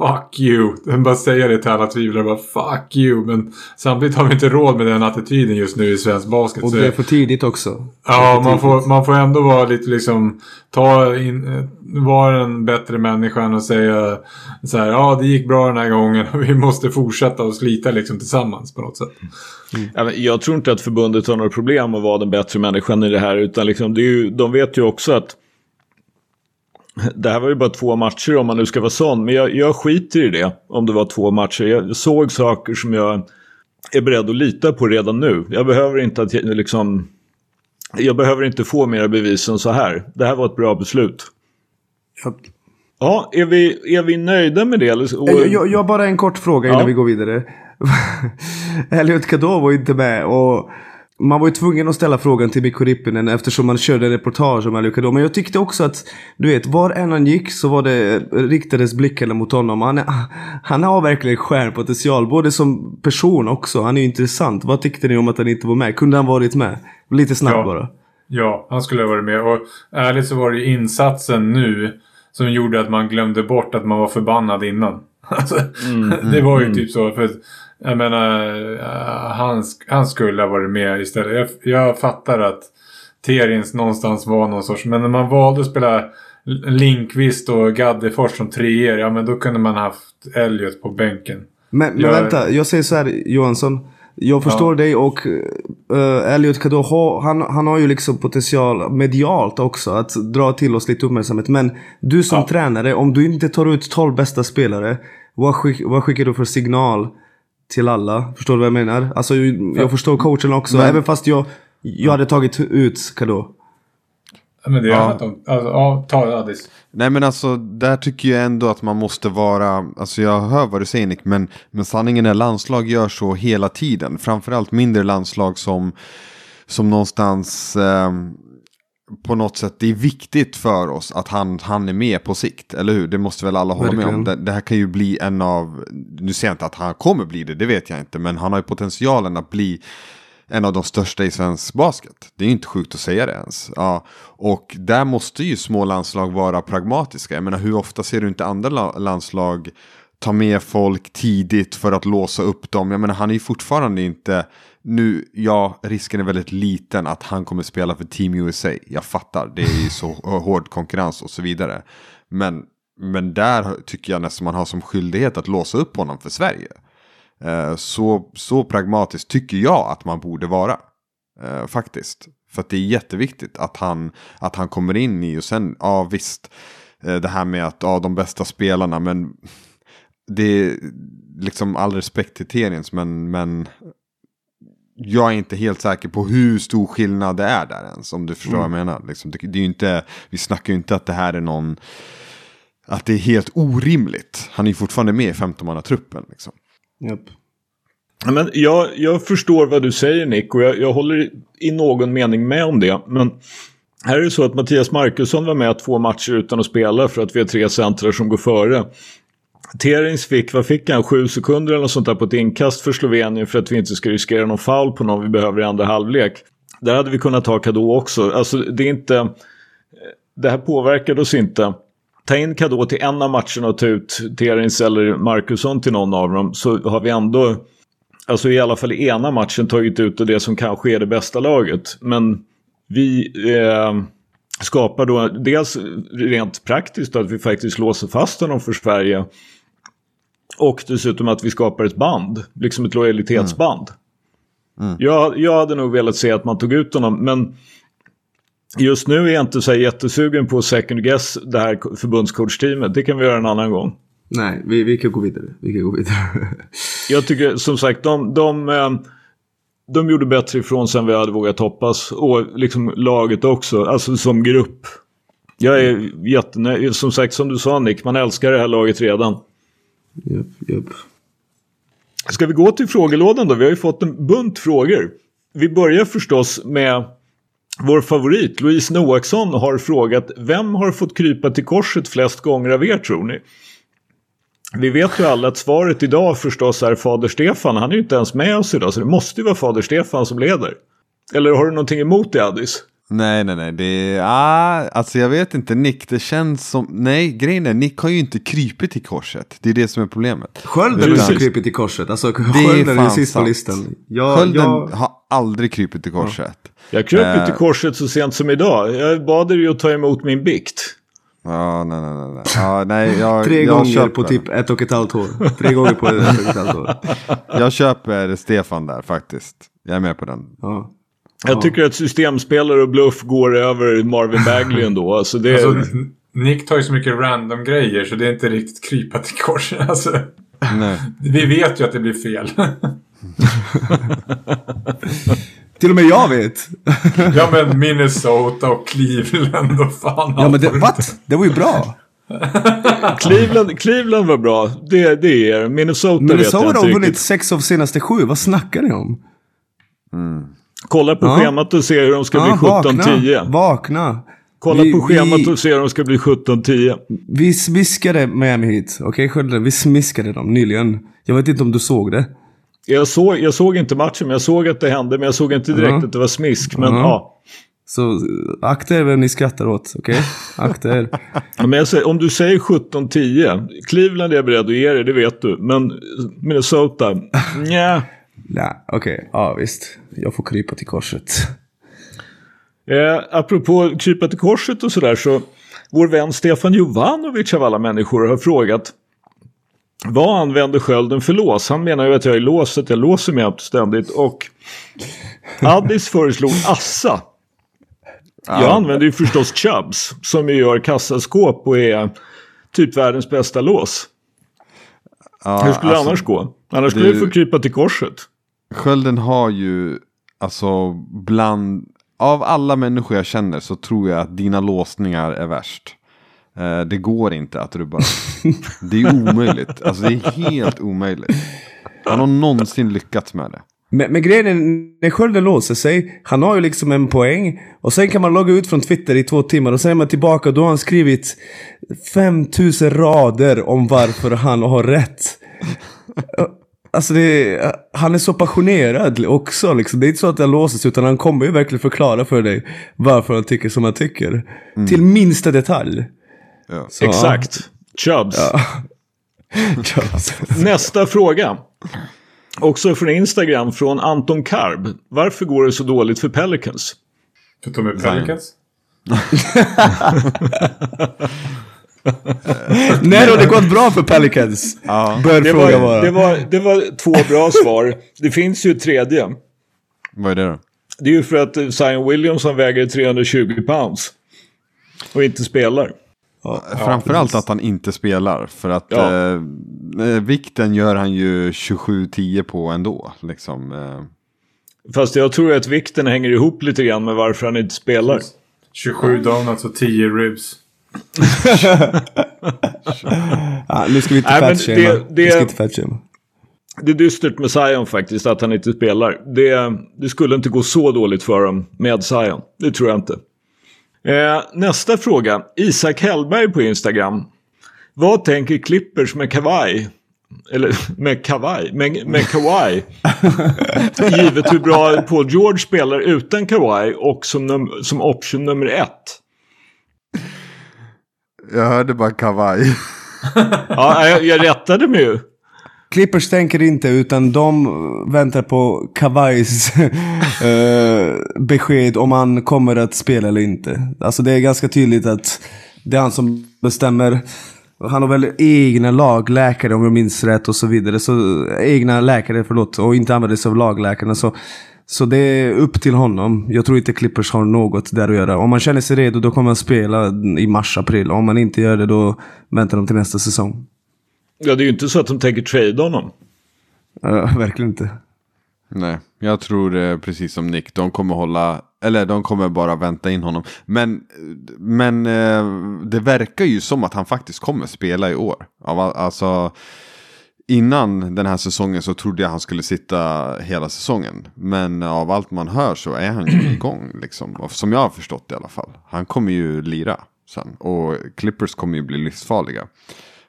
S3: fuck you. Jag bara säga det till alla tvivlare. Bara fuck you. Men samtidigt har vi inte råd med den attityden just nu i svensk basket.
S4: Och det är för tidigt också.
S3: Ja, man får, man får ändå vara lite liksom... Ta in, vara en bättre människa än att säga så här. Ja, det gick bra den här gången. Vi måste fortsätta och slita liksom tillsammans på något sätt.
S1: Ja, men Jag tror inte att förbundet har några problem att vara den bättre människan i det här. Utan liksom, det är ju, de vet ju också att det här var ju bara två matcher om man nu ska vara sån. Men jag, jag skiter i det om det var två matcher. Jag såg saker som jag är beredd att lita på redan nu. Jag behöver inte att liksom... Jag behöver inte få mera bevis än så här. Det här var ett bra beslut.
S4: Jag,
S1: Ja, är vi, är vi nöjda med det? Och,
S4: jag, jag, jag har bara en kort fråga innan
S1: Ja.
S4: vi går vidare. Elliot Kadå var inte med och man var ju tvungen att ställa frågan till Mikko Rippinen eftersom man körde en reportage om Elliot Kadå. Men jag tyckte också att, du vet, var än han gick så var det, riktades blickarna mot honom. Han, han har verkligen stjärnpotential, både som person också. Han är ju intressant. Vad tyckte ni om att han inte var med? Kunde han varit med? Lite snabbt
S3: Ja.
S4: bara.
S3: Ja, han skulle ha varit med. Och ärligt så var det insatsen nu som gjorde att man glömde bort att man var förbannad innan. Alltså, det var ju typ så. För att, jag menar, eh, han, han skulle ha varit med istället. Jag, jag fattar att Terins någonstans var någon sorts... Men när man valde att spela Linkvist och Gaddefors som treor, ja men då kunde man haft Elliot på bänken.
S4: Men, men
S3: Jag-
S4: vänta, jag säger så här Johansson. Jag förstår dig och uh, Elliot ha- han, han har ju liksom potential medialt också att dra till oss lite uppmärksamhet. Men du som
S3: Ja.
S4: tränare, om du inte tar ut 12 bästa spelare, vad, skick, vad skickar du för signal till alla? Förstår du vad jag menar? Alltså jag förstår coachen också,
S2: Men-
S4: även fast jag, jag hade tagit ut Kaddo.
S3: Ja, Men det
S2: Ja.
S3: ja. att de, alltså, ja, ta Addis.
S2: Nej men alltså där tycker jag ändå att man måste vara, alltså jag hör vad du säger Nick, men, men sanningen är landslag gör så hela tiden. Framförallt mindre landslag som, som någonstans ehm, på något sätt, det är viktigt för oss att han, han är med på sikt, eller hur? Det måste väl alla hålla med om. Det, det här kan ju bli en av, nu säger jag inte att han kommer bli det, det vet jag inte, men han har ju potentialen att bli en av de största i svensk basket. Det är ju inte sjukt att säga det ens. Ja, och där måste ju små landslag vara pragmatiska. Jag menar hur ofta ser du inte andra la- landslag ta med folk tidigt för att låsa upp dem? Jag menar han är ju fortfarande inte nu, ja, risken är väldigt liten att han kommer spela för Team USA. Jag fattar, det är ju så hård konkurrens och så vidare. Men, men där tycker jag nästan man har som skyldighet att låsa upp honom för Sverige. Eh, Så, så pragmatiskt tycker jag att man borde vara. Eh, faktiskt. För att det är jätteviktigt att han, att han kommer in i och sen, ja visst. eh, Det här med att, ja de bästa spelarna, men det är liksom all respekt till Terens, men, men jag är inte helt säker på hur stor skillnad det är där ens. Om du förstår vad jag menar. Liksom, det, det är ju inte, vi snackar ju inte att det här är någon, att det är helt orimligt. Han är ju fortfarande med i 15-mannatruppen. Liksom.
S1: Ja, Men jag, jag förstår vad du säger Nick och jag, jag håller i någon mening med om det. Men här är det så att Mattias Markusson var med två matcher utan att spela för att vi har tre centrar som går före. Terins fick, vad fick han, sju sekunder eller något sånt där på ett inkast för Slovenien för att vi inte ska riskera någon foul på någon vi behöver i andra halvlek. Där hade vi kunnat ta Kadå också. Alltså det är inte... Eh, det här påverkade oss inte. Ta in Kadå till en av matcherna och ta ut Terins eller Markusson till någon av dem så har vi ändå alltså i alla fall i ena matchen tagit ut det som kanske är det bästa laget. Men vi eh, skapar då dels rent praktiskt att vi faktiskt låser fast honom för Sverige. Och dessutom att vi skapar ett band, liksom ett lojalitetsband. Jag, jag hade nog velat se att man tog ut honom, men just nu är jag inte så jättesugen på second guess det här förbundscoachteamet. Det kan vi göra en annan gång.
S4: Nej, vi, vi kan gå vidare. Vi kan gå vidare.
S1: Jag tycker som sagt de, de, eh, de gjorde bättre ifrån sig än vi hade vågat hoppas. Och liksom laget också, alltså som grupp. Jag är jättenöjd. Som sagt, som du sa Nick, man älskar det här laget redan
S4: japp, japp.
S1: Ska vi gå till frågelådan då? Vi har ju fått en bunt frågor. Vi börjar förstås med vår favorit, Louise Noaksson, har frågat Vem har fått krypa till korset flest gånger av er tror ni? Vi vet ju alla att svaret idag förstås är Fader Stefan. Han är ju inte ens med oss idag så det måste ju vara Fader Stefan som leder. Eller har du någonting emot det Addis?
S2: Nej, nej, nej. Det är, ah, alltså jag vet inte. Nick, det känns som... Nej, grejen är Nick har ju inte krypit i korset. Det är det som är problemet.
S4: Skölden har inte krypit i korset. Alltså
S2: Det
S4: Skölden är
S2: fan
S4: sist på listan. Jag,
S2: Skölden
S4: jag,
S2: har aldrig krypit i korset.
S1: Jag kröp ut i
S2: Eh.
S1: korset så sent som idag. Jag bad er ju att ta emot min bikt.
S2: Ja, nej, nej, nej. nej. Ja, nej jag,
S4: tre
S2: jag
S4: gånger
S2: köper.
S4: på typ ett och ett halvt år. Tre gånger på ett och ett halvt år.
S2: Jag köper Stefan där faktiskt. Jag är med på den.
S4: Ja.
S1: Jag tycker att systemspelare och bluff går över Marvin Bagley ändå. Alltså det,
S3: Alltså, Nick tar ju så mycket random grejer så det är inte riktigt krypa till kors. Alltså,
S2: Nej.
S3: vi vet ju att det blir fel.
S4: Till och med jag vet.
S3: ja men Minnesota och Cleveland och fan
S4: Ja men det, what? Det var ju bra.
S1: Cleveland, Cleveland var bra. Det, det är Minnesota,
S4: Minnesota
S1: vet jag
S4: har
S1: inte
S4: vunnit
S1: riktigt.
S4: sex av senaste sju. Vad snackar ni om?
S1: Kolla på
S4: Ja.
S1: schemat och se hur de ska
S4: Ja,
S1: bli
S4: vakna.
S1: 17-10.
S4: Vakna.
S1: Kolla
S4: Vi-
S1: på schemat
S4: vi-
S1: och se hur de ska bli 17-10.
S4: Vi smiskade Miami Heat. Okej Skölde? Vi smiskade dem nyligen. Jag vet inte om du såg det.
S1: Jag såg, jag såg inte matchen, men jag såg att det hände. Men jag såg inte direkt
S4: Ja.
S1: att det var smisk. Men
S4: Ja.
S1: ja.
S4: Så akta er vem ni skrattar åt. Okej? Akta er.
S1: Ja, Men säger, om du säger 17-10. Cleveland är jag beredd att ge dig, det vet du. Men Minnesota, nja.
S4: Nej, okej. Ja visst. Jag får krypa till korset.
S1: Eh, apropå krypa till korset och sådär så. Vår vän Stefan Jovanovic av alla människor har frågat. Vad använder skölden för lås? Han menar ju att jag är låset, jag låser mig ständigt. Och Addis föreslog Assa. Jag använder ju förstås Chubbs som ju gör kassaskåp och är typ världens bästa lås.
S2: Ja,
S1: Hur skulle
S2: alltså,
S1: det annars gå? Annars skulle du få krypa till korset.
S2: Skölden har ju, alltså bland, av alla människor jag känner så tror jag att dina låsningar är värst. Eh, det går inte att rubba dem. Det är omöjligt. Alltså det är helt omöjligt. Han har någonsin lyckats med det.
S4: Men, men grejen är, när Skölden låser sig, han har ju liksom en poäng. Och sen kan man logga ut från Twitter i två timmar och sen är man tillbaka och då har han skrivit 5000 rader om varför han har rätt. Alltså det är, han är så passionerad också liksom. Det är inte så att han låses utan han kommer ju verkligen förklara för dig varför han tycker som han tycker. Till minsta detalj.
S2: Ja.
S4: Så,
S1: Exakt. Chubbs.
S4: Ja.
S1: Nästa fråga. Också från Instagram från Anton Karb. Varför går det så dåligt för Pelicans?
S3: För att de är Pelicans?
S4: När har det gått bra för Pelicans?
S2: Ja.
S4: Bör
S1: Det
S4: fråga
S1: var, det, var, det var två bra svar. Det finns ju ett tredje.
S2: Vad är det då?
S1: Det är ju för att eh, Zion Williamson väger 320 pounds. Och inte spelar.
S2: Framförallt att han inte spelar. För att
S1: Ja.
S2: eh, eh, vikten gör han ju 27-10 på ändå. Liksom. Eh,
S1: Fast jag tror att vikten hänger ihop lite grann med varför han inte spelar.
S3: 27 donuts och 10 ribs.
S4: Ja, nu ska vi inte fatshamea.
S1: det- det- är dystert med Zion faktiskt att han inte spelar. Det, det skulle inte gå så dåligt för dem med Zion. Det tror jag inte. Eh, nästa fråga. Isak Hellberg på Instagram. Vad tänker Clippers med Kawhi? Eller med Kawhi? Med, med Kawhi. Givet hur bra Paul George spelar utan Kawhi och som, som option nummer ett.
S2: Jag hörde bara kavaj.
S1: Ja, jag, jag rättade mig ju.
S4: Clippers tänker inte utan de väntar på Kawais eh, besked om han kommer att spela eller inte. Alltså det är ganska tydligt att det är han som bestämmer. Han har väl egna lagläkare om jag minns rätt och så vidare. Så, egna läkare, förlåt. Och inte använder sig av lagläkarna. Så, så det är upp till honom. Jag tror inte Clippers har något där att göra. Om man känner sig redo då kommer han spela i mars-april. Om man inte gör det då väntar de till nästa säsong.
S1: Ja, det är ju inte så att de tänker trade honom.
S4: Uh, verkligen inte.
S2: Nej, jag tror eh, precis som Nick. De kommer hålla, eller de kommer bara vänta in honom. Men, men eh, det verkar ju som att han faktiskt kommer spela i år. Alltså, innan den här säsongen så trodde jag han skulle sitta hela säsongen. Men av allt man hör så är han ju igång. Liksom. Som jag har förstått det i alla fall. Han kommer ju lira sen. Och Clippers kommer ju bli livsfarliga.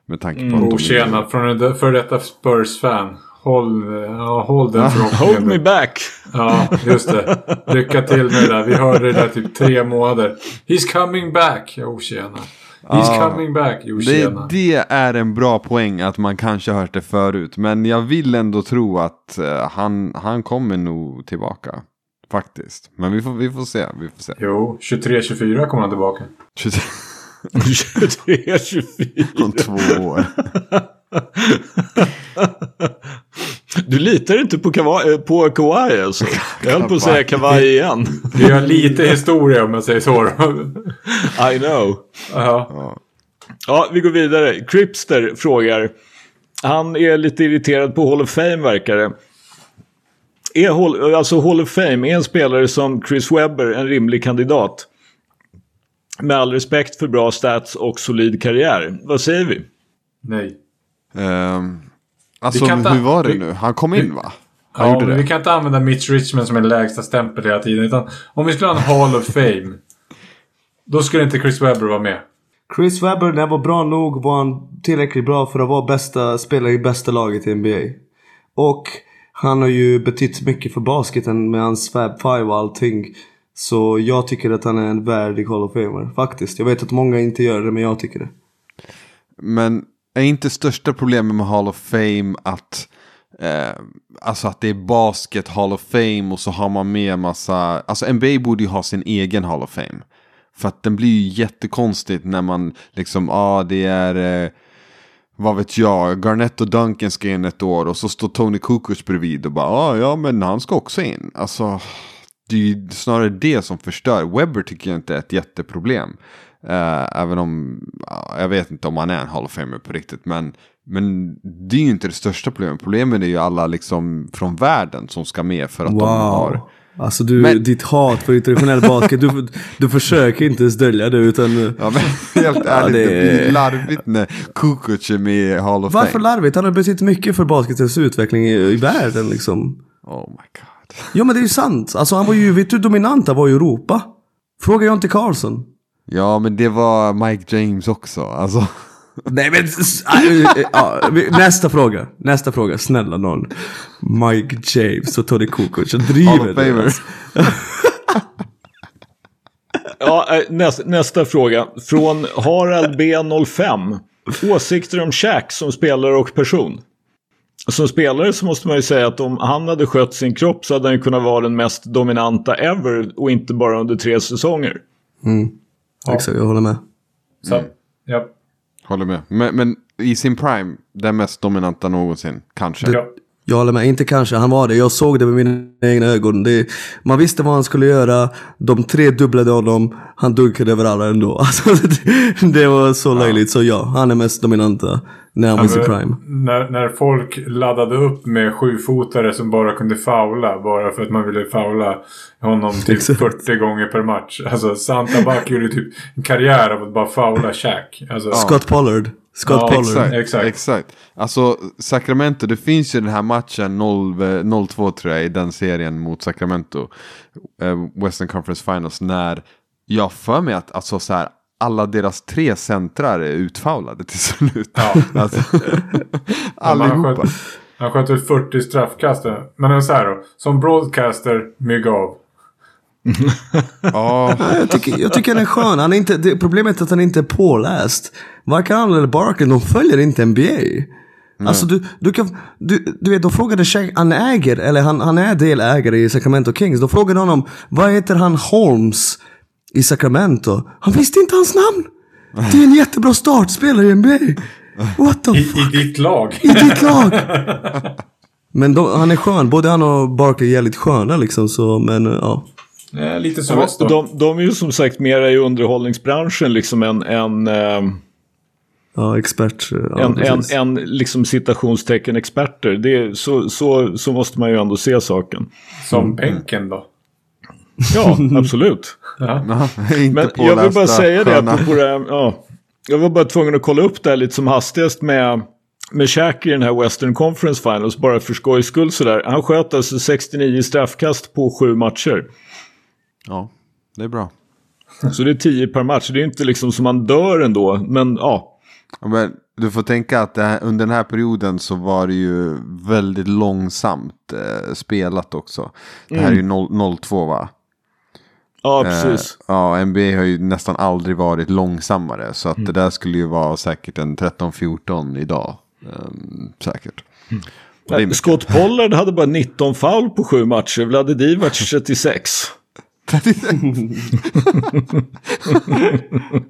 S2: Med tanke på att de...
S3: Oh, tjena, från en före detta Spurs-fan. Håll, ja, håll den förhoppningen.
S1: Hold me back!
S3: Ja, just det. Lycka till med det där. Vi hörde det där typ tre månader. He's coming back. Jo, tjena. He's
S2: Ja.
S3: coming back. Jo,
S2: Det, det är en bra poäng att man kanske har hört det förut. Men jag vill ändå tro att eh, han, han kommer nog tillbaka. Faktiskt. Men vi får, vi får se. Vi får se.
S3: Jo, 23-24 kommer han tillbaka.
S1: 23, 24.
S2: Om två år.
S1: Du litar inte på, Kawa- eh, på Kawhi alltså? Jag höll på att säga Kawhi igen.
S3: Vi har lite historia om jag säger så.
S1: I know.
S3: Ja.
S1: Ja, vi går vidare. Cripster frågar. Han är lite irriterad på Hall of Fame verkar det. Är Hall, alltså Hall of Fame, är en spelare som Chris Webber en rimlig kandidat? Med all respekt för bra stats och solid karriär. Vad säger vi?
S3: Nej.
S2: Ehm, alltså
S3: Vi kan ta-
S2: hur var det
S3: vi-
S2: nu? Han kom in va? Han
S3: Ja,
S2: gjorde det.
S3: vi kan inte använda Mitch Richmond som en lägsta stämpel hela tiden. Utan om vi skulle ha en Hall of Fame. Då skulle inte Chris Webber vara med.
S4: Chris Webber, när han var bra nog var han tillräckligt bra för att vara bästa spelare i bästa laget i NBA. Och han har ju betytt mycket för basketen med hans Fab Five och allting. Så jag tycker att han är en värdig Hall of Famer. Faktiskt. Jag vet att många inte gör det, men jag tycker det.
S2: Men är inte största problemet med Hall of Fame att eh, alltså att det är basket Hall of Fame och så har man med massa, alltså NBA borde ju ha sin egen Hall of Fame. För att den blir ju jättekonstigt när man liksom, ja ah, det är, eh, vad vet jag, Garnett och Duncan ska in ett år och så står Tony Kukoc bredvid och bara, ah, ja men han ska också in. Alltså, det är ju snarare det som förstör. Webber tycker jag inte är ett jätteproblem. Eh, även om, ja, jag vet inte om han är en Hall of Famer på riktigt. Men, men det är ju inte det största problemet. Problemet är ju alla liksom från världen som ska med för att de har...
S4: Alltså du,
S2: Men-
S4: ditt hat för internationell basket. Du, du försöker inte ens dölja det utan...
S2: Ja men helt ärligt,
S4: det
S2: det
S4: är-
S2: blir larvigt när Kukoc är med i Hall of
S4: Varför
S2: Fame.
S4: larvigt? Han har betytt mycket för basketens utveckling i, i världen liksom.
S2: Oh my god.
S4: Ja men det är ju sant. Alltså han var ju, vet du hur dominant han var i Europa? Fråga Jonte Carlson.
S2: Ja men det var Mike James också. Alltså.
S4: Nej men, s- äh, äh, ja, nästa fråga. Nästa fråga, snälla någon. Mike James och Tony Kukoc, jag driver
S2: of
S4: det, alltså.
S1: Ja, eh, nästa, nästa fråga. Från Harald B05. Åsikter om Shaq som spelare och person. Som spelare så måste man ju säga att om han hade skött sin kropp så hade han kunnat vara den mest dominanta ever och inte bara under tre säsonger.
S4: Exakt, jag håller med.
S3: Så, ja.
S2: Håller med. Men, men i sin prime, den mest dominanta någonsin. Kanske.
S3: ja.
S4: Jag håller med, inte kanske, han var det. Jag såg det med mina egna ögon. Det, man visste vad han skulle göra. De tre dubblade honom. Han dunkade över alla ändå. Alltså, det, det var så löjligt. Så ja, han är mest dominanta när han var i sin prime.
S3: När, när folk laddade upp med sjufotare som bara kunde faula bara för att man ville faula honom typ
S4: Exakt.
S3: 40 gånger per match. Alltså Santa Buck gjorde typ en karriär av att bara faula Shaq. Alltså,
S4: Scott Pollard. Scott
S3: Ja,
S4: Pollard.
S2: Exakt,
S3: Exakt.
S2: exakt. Alltså Sacramento, det finns ju den här matchen 0 eh, 0-2 tror jag i den serien mot Sacramento. Eh, Western Conference Finals när jag för mig att alltså, så här, alla deras tre centrar är utfaulade till slut.
S3: Ja.
S2: alltså,
S3: han
S2: allihopa.
S3: han sköt ut 40 straffkast. Men så här då. Som broadcaster, mygg av.
S2: Ja,
S4: Ja, Jag tycker, jag tycker han är skön. Han är inte, det, problemet är att han inte är påläst. Varken han eller Barkley, de följer inte NBA. Alltså du, du kan, du, du vet, de frågade Shaq, han äger, eller han, han är delägare i Sacramento Kings. De frågade honom, vad heter han Holmes i Sacramento? Han visste inte hans namn! Det är en jättebra startspelare i NBA. What the
S3: I,
S4: fuck?
S3: I ditt lag.
S4: I ditt lag! Men de, han är skön, både han och Barkley är jävligt sköna liksom så, men ja.
S3: Eh, lite så då.
S1: de, de är ju som sagt mera i underhållningsbranschen liksom en, en, eh,
S4: Ja, expert. Ja,
S1: en, en, en liksom citationstecken experter. Det är, så, så, så måste man ju ändå se saken.
S3: Som bänken då.
S1: Ja, absolut.
S3: Ja.
S1: Men jag vill bara säga det, apropå det här, ja. Jag var bara tvungen att kolla upp det här lite som hastigast med, med Shaq i den här Western Conference Finals, bara för skojs skull sådär. Han sköt alltså 69 straffkast på sju matcher.
S2: Ja, det är bra.
S1: Så det är 10 per match. Det är inte liksom som man dör ändå, men ja.
S2: Men du får tänka att här, under den här perioden så var det ju väldigt långsamt eh, spelat också. Det här är ju 0 02 va?
S1: Ja,
S2: Eh,
S1: precis.
S2: ja, NBA har ju nästan aldrig varit långsammare. Så att
S1: Mm.
S2: det där skulle ju vara säkert en 13-14 idag. Ehm, säkert. Är mycket.
S1: Scott Pollard hade bara 19 foul på sju matcher. Vlade Divac 36.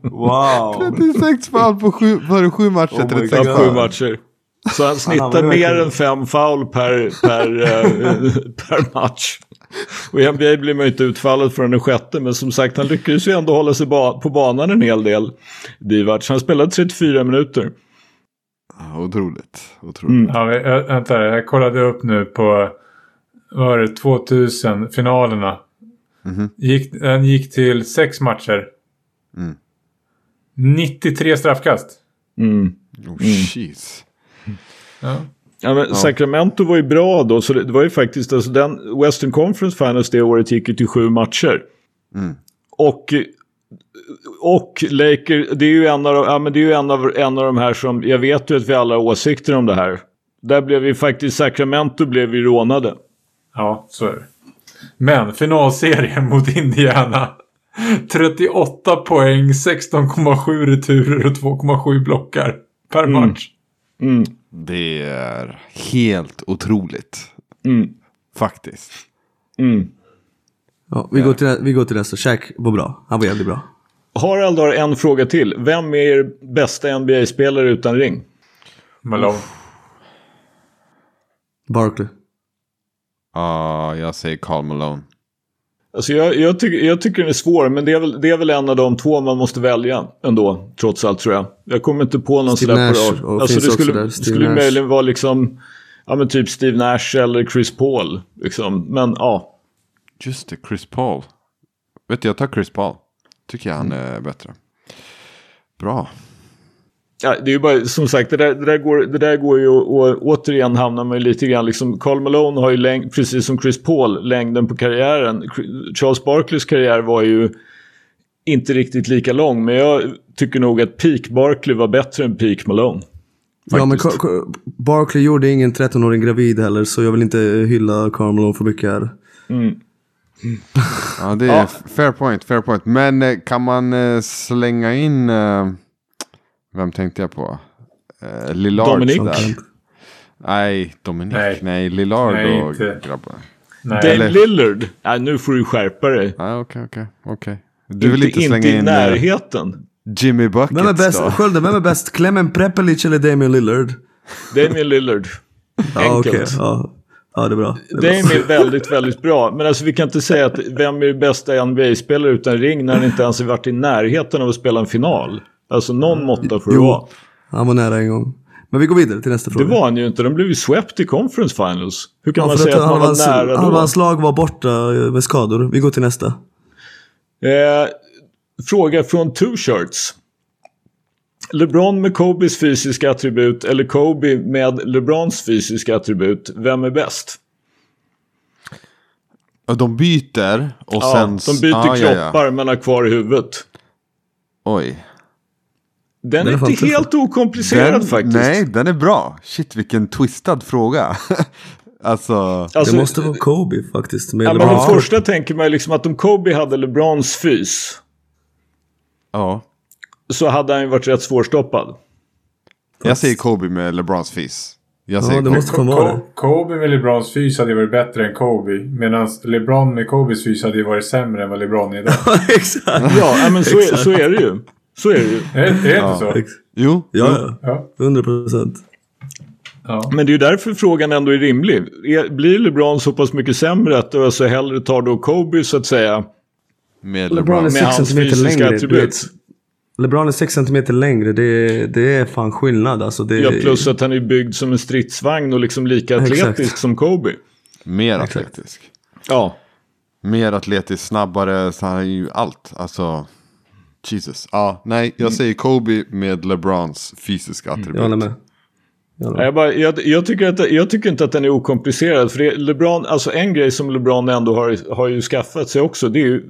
S4: Wow.
S2: 36 fall på sju, före sju matcher.
S4: Oh my
S2: 36
S1: Ja,
S4: God.
S1: sju matcher. Så han snittar mer än fem foul per, per, eh, per match. Och i NBA blir man ju inte utfallet förrän den sjätte. Men som sagt, han lyckades ju ändå hålla sig ba på banan en hel del. Divac. Han spelade 34 minuter.
S2: Ja, Otroligt. otroligt.
S3: Ja, vi- äh, vänta, jag kollade upp nu på var det, 2000 finalerna. Gick, den gick till sex matcher.
S2: Mm.
S3: 93 straffkast.
S1: Mm.
S2: Oh, jeez.
S3: Ja.
S1: Ja, men Sacramento var ju bra då, så det, det var ju faktiskt, alltså den Western Conference Finals det året gick ju till sju matcher.
S2: Mm.
S1: Och, och Laker, det är ju en av, de- ja, men det är ju en av, en av de här som, jag vet ju att vi alla har åsikter om det här. Där blev vi faktiskt, Sacramento blev vi rånade.
S3: ja, så är det. Men finalserien mot Indiana. 38 poäng, 16,7 returer och 2,7 blockar per match.
S1: Mm,
S2: Det är helt otroligt.
S1: mm,
S2: Faktiskt.
S1: mm.
S4: Ja, vi, går till, vi går till nästa. Shaq var bra. Han var jävligt bra.
S1: Harald har en fråga till. Vem är er bästa NBA-spelare utan ring?
S3: Malone.
S4: Barkley.
S2: Ja, jag säger Carl Malone.
S1: Alltså jag, jag, tycker, jag tycker den är svår, men det är, väl, det är väl en av de två man måste välja ändå, trots allt tror jag. Jag kommer inte på någon
S4: Steve
S1: sådär
S4: Nash,
S1: på rad. Alltså det skulle,
S4: där,
S1: skulle
S4: Nash.
S1: möjligen vara liksom, ja men typ Steve Nash eller Chris Paul. Liksom. Men ja,
S2: Just det, Chris Paul. Vet du, jag tar Chris Paul. Tycker jag han är bättre. Bra.
S1: Ja, det är ju bara som sagt, det där, det där, går, det där går ju och, och återigen hamnar man ju lite grann liksom, Carl Malone har ju längd, precis som Chris Paul, längden på karriären. Charles Barkleys karriär var ju inte riktigt lika lång, men jag tycker nog att peak Barkley var bättre än peak Malone.
S4: Ja, men
S1: Faktiskt.
S4: Car- Car- Barkley gjorde ingen 13-åring gravid heller, så jag vill inte hylla Karl Malone för mycket här.
S2: Ja, det är
S1: Ja.
S2: fair point, fair point. Men eh, kan man eh, slänga in... Eh, vem tänkte jag på? Eh, Lillard.
S1: Dominic.
S2: sådär. Nej, Dominic. Nej,
S3: Nej.
S2: Lillard
S3: Nej,
S2: och
S3: inte.
S2: grabbar. Eller-
S1: Lillard? Nej, nu får du skärpa dig.
S2: Nej, okej, okej, okej. Du vill inte,
S1: inte
S2: slänga
S1: i
S2: in eh,
S1: närheten.
S2: Jimmy Buckets
S4: Vem är bäst?
S2: då?
S4: Skölden, vem är bäst? Clement Prepelic eller Damian Lillard?
S1: Damian Lillard.
S4: Ja,
S1: Enkelt.
S4: okej. Ja. ja, det är bra. Det är bra.
S1: Dame är väldigt, väldigt bra. Men alltså vi kan inte säga att vem är bästa NBA-spelare utan ring när han inte ens har varit i närheten av att spela en final. Alltså någon måtta får det
S4: Jo.
S1: vara.
S4: Han var nära en gång. Men vi går vidare till nästa
S1: Det
S4: fråga.
S1: var han ju inte. De blev ju swept i conference finals. Hur kan
S4: Ja,
S1: man säga att man var
S4: hans-
S1: nära då?
S4: hans lag var borta eh, med skador. Vi går till nästa.
S1: Eh, fråga från Two Shirts. LeBron med Kobes fysiska attribut eller Kobe med LeBrons fysiska attribut. Vem är bäst?
S2: Ja, De byter och
S1: Ja,
S2: sen...
S1: de byter
S2: ja, ja, ja.
S1: kroppar men har kvar huvudet.
S2: Oj.
S1: Den,
S4: Den
S1: är inte helt okomplicerad
S2: Den,
S1: faktiskt.
S2: nej, den är bra. Shit, vilken twistad fråga. alltså...
S1: Alltså,
S4: det måste vara Kobe faktiskt. Med
S1: ja, men den första tänker man liksom att om Kobe hade LeBrons fys
S2: Ja.
S1: så hade han ju varit rätt svårstoppad.
S2: Jag säger Kobe med LeBrons fis. Jag säger
S4: Ja, det
S2: Kobe.
S4: måste fan vara det.
S3: Ko- Kobe med LeBrons fys hade ju varit bättre än Kobe. Medan LeBron med Kobes fys hade ju varit sämre än vad LeBron är idag.
S4: Exakt.
S1: Ja, ja men så är, så är det ju. Så är det ju.
S3: är, är det inte så?
S2: Jo.
S4: Ja, ja.
S3: Ja.
S4: 100 procent.
S3: ja.
S1: Men det är ju därför frågan ändå är rimlig. Blir LeBron så pass mycket sämre att du alltså hellre tar då Kobe så att säga
S2: Med
S4: LeBron
S2: LeBron.
S4: är
S1: med
S4: sex
S1: hans
S4: centimeter
S1: fysiska
S4: längre.
S1: Attribut?
S4: vet, LeBron är 6 cm längre. Det, det är fan skillnad. Alltså det,
S1: Ja, plus att han är byggd som en stridsvagn och liksom lika
S4: Exakt.
S1: atletisk som Kobe.
S2: Mer atletisk.
S1: Ja,
S2: Mer atletisk, snabbare, så han är ju allt. Alltså, Jesus. Ja, nej, jag säger Kobe med LeBrons fysiska attribut.
S4: Jag håller med. Jag håller med.
S1: jag, bara, jag, jag, tycker att, jag tycker inte att den är okomplicerad. För det, LeBron, alltså en grej som LeBron ändå har, har ju skaffat sig också. Det är ju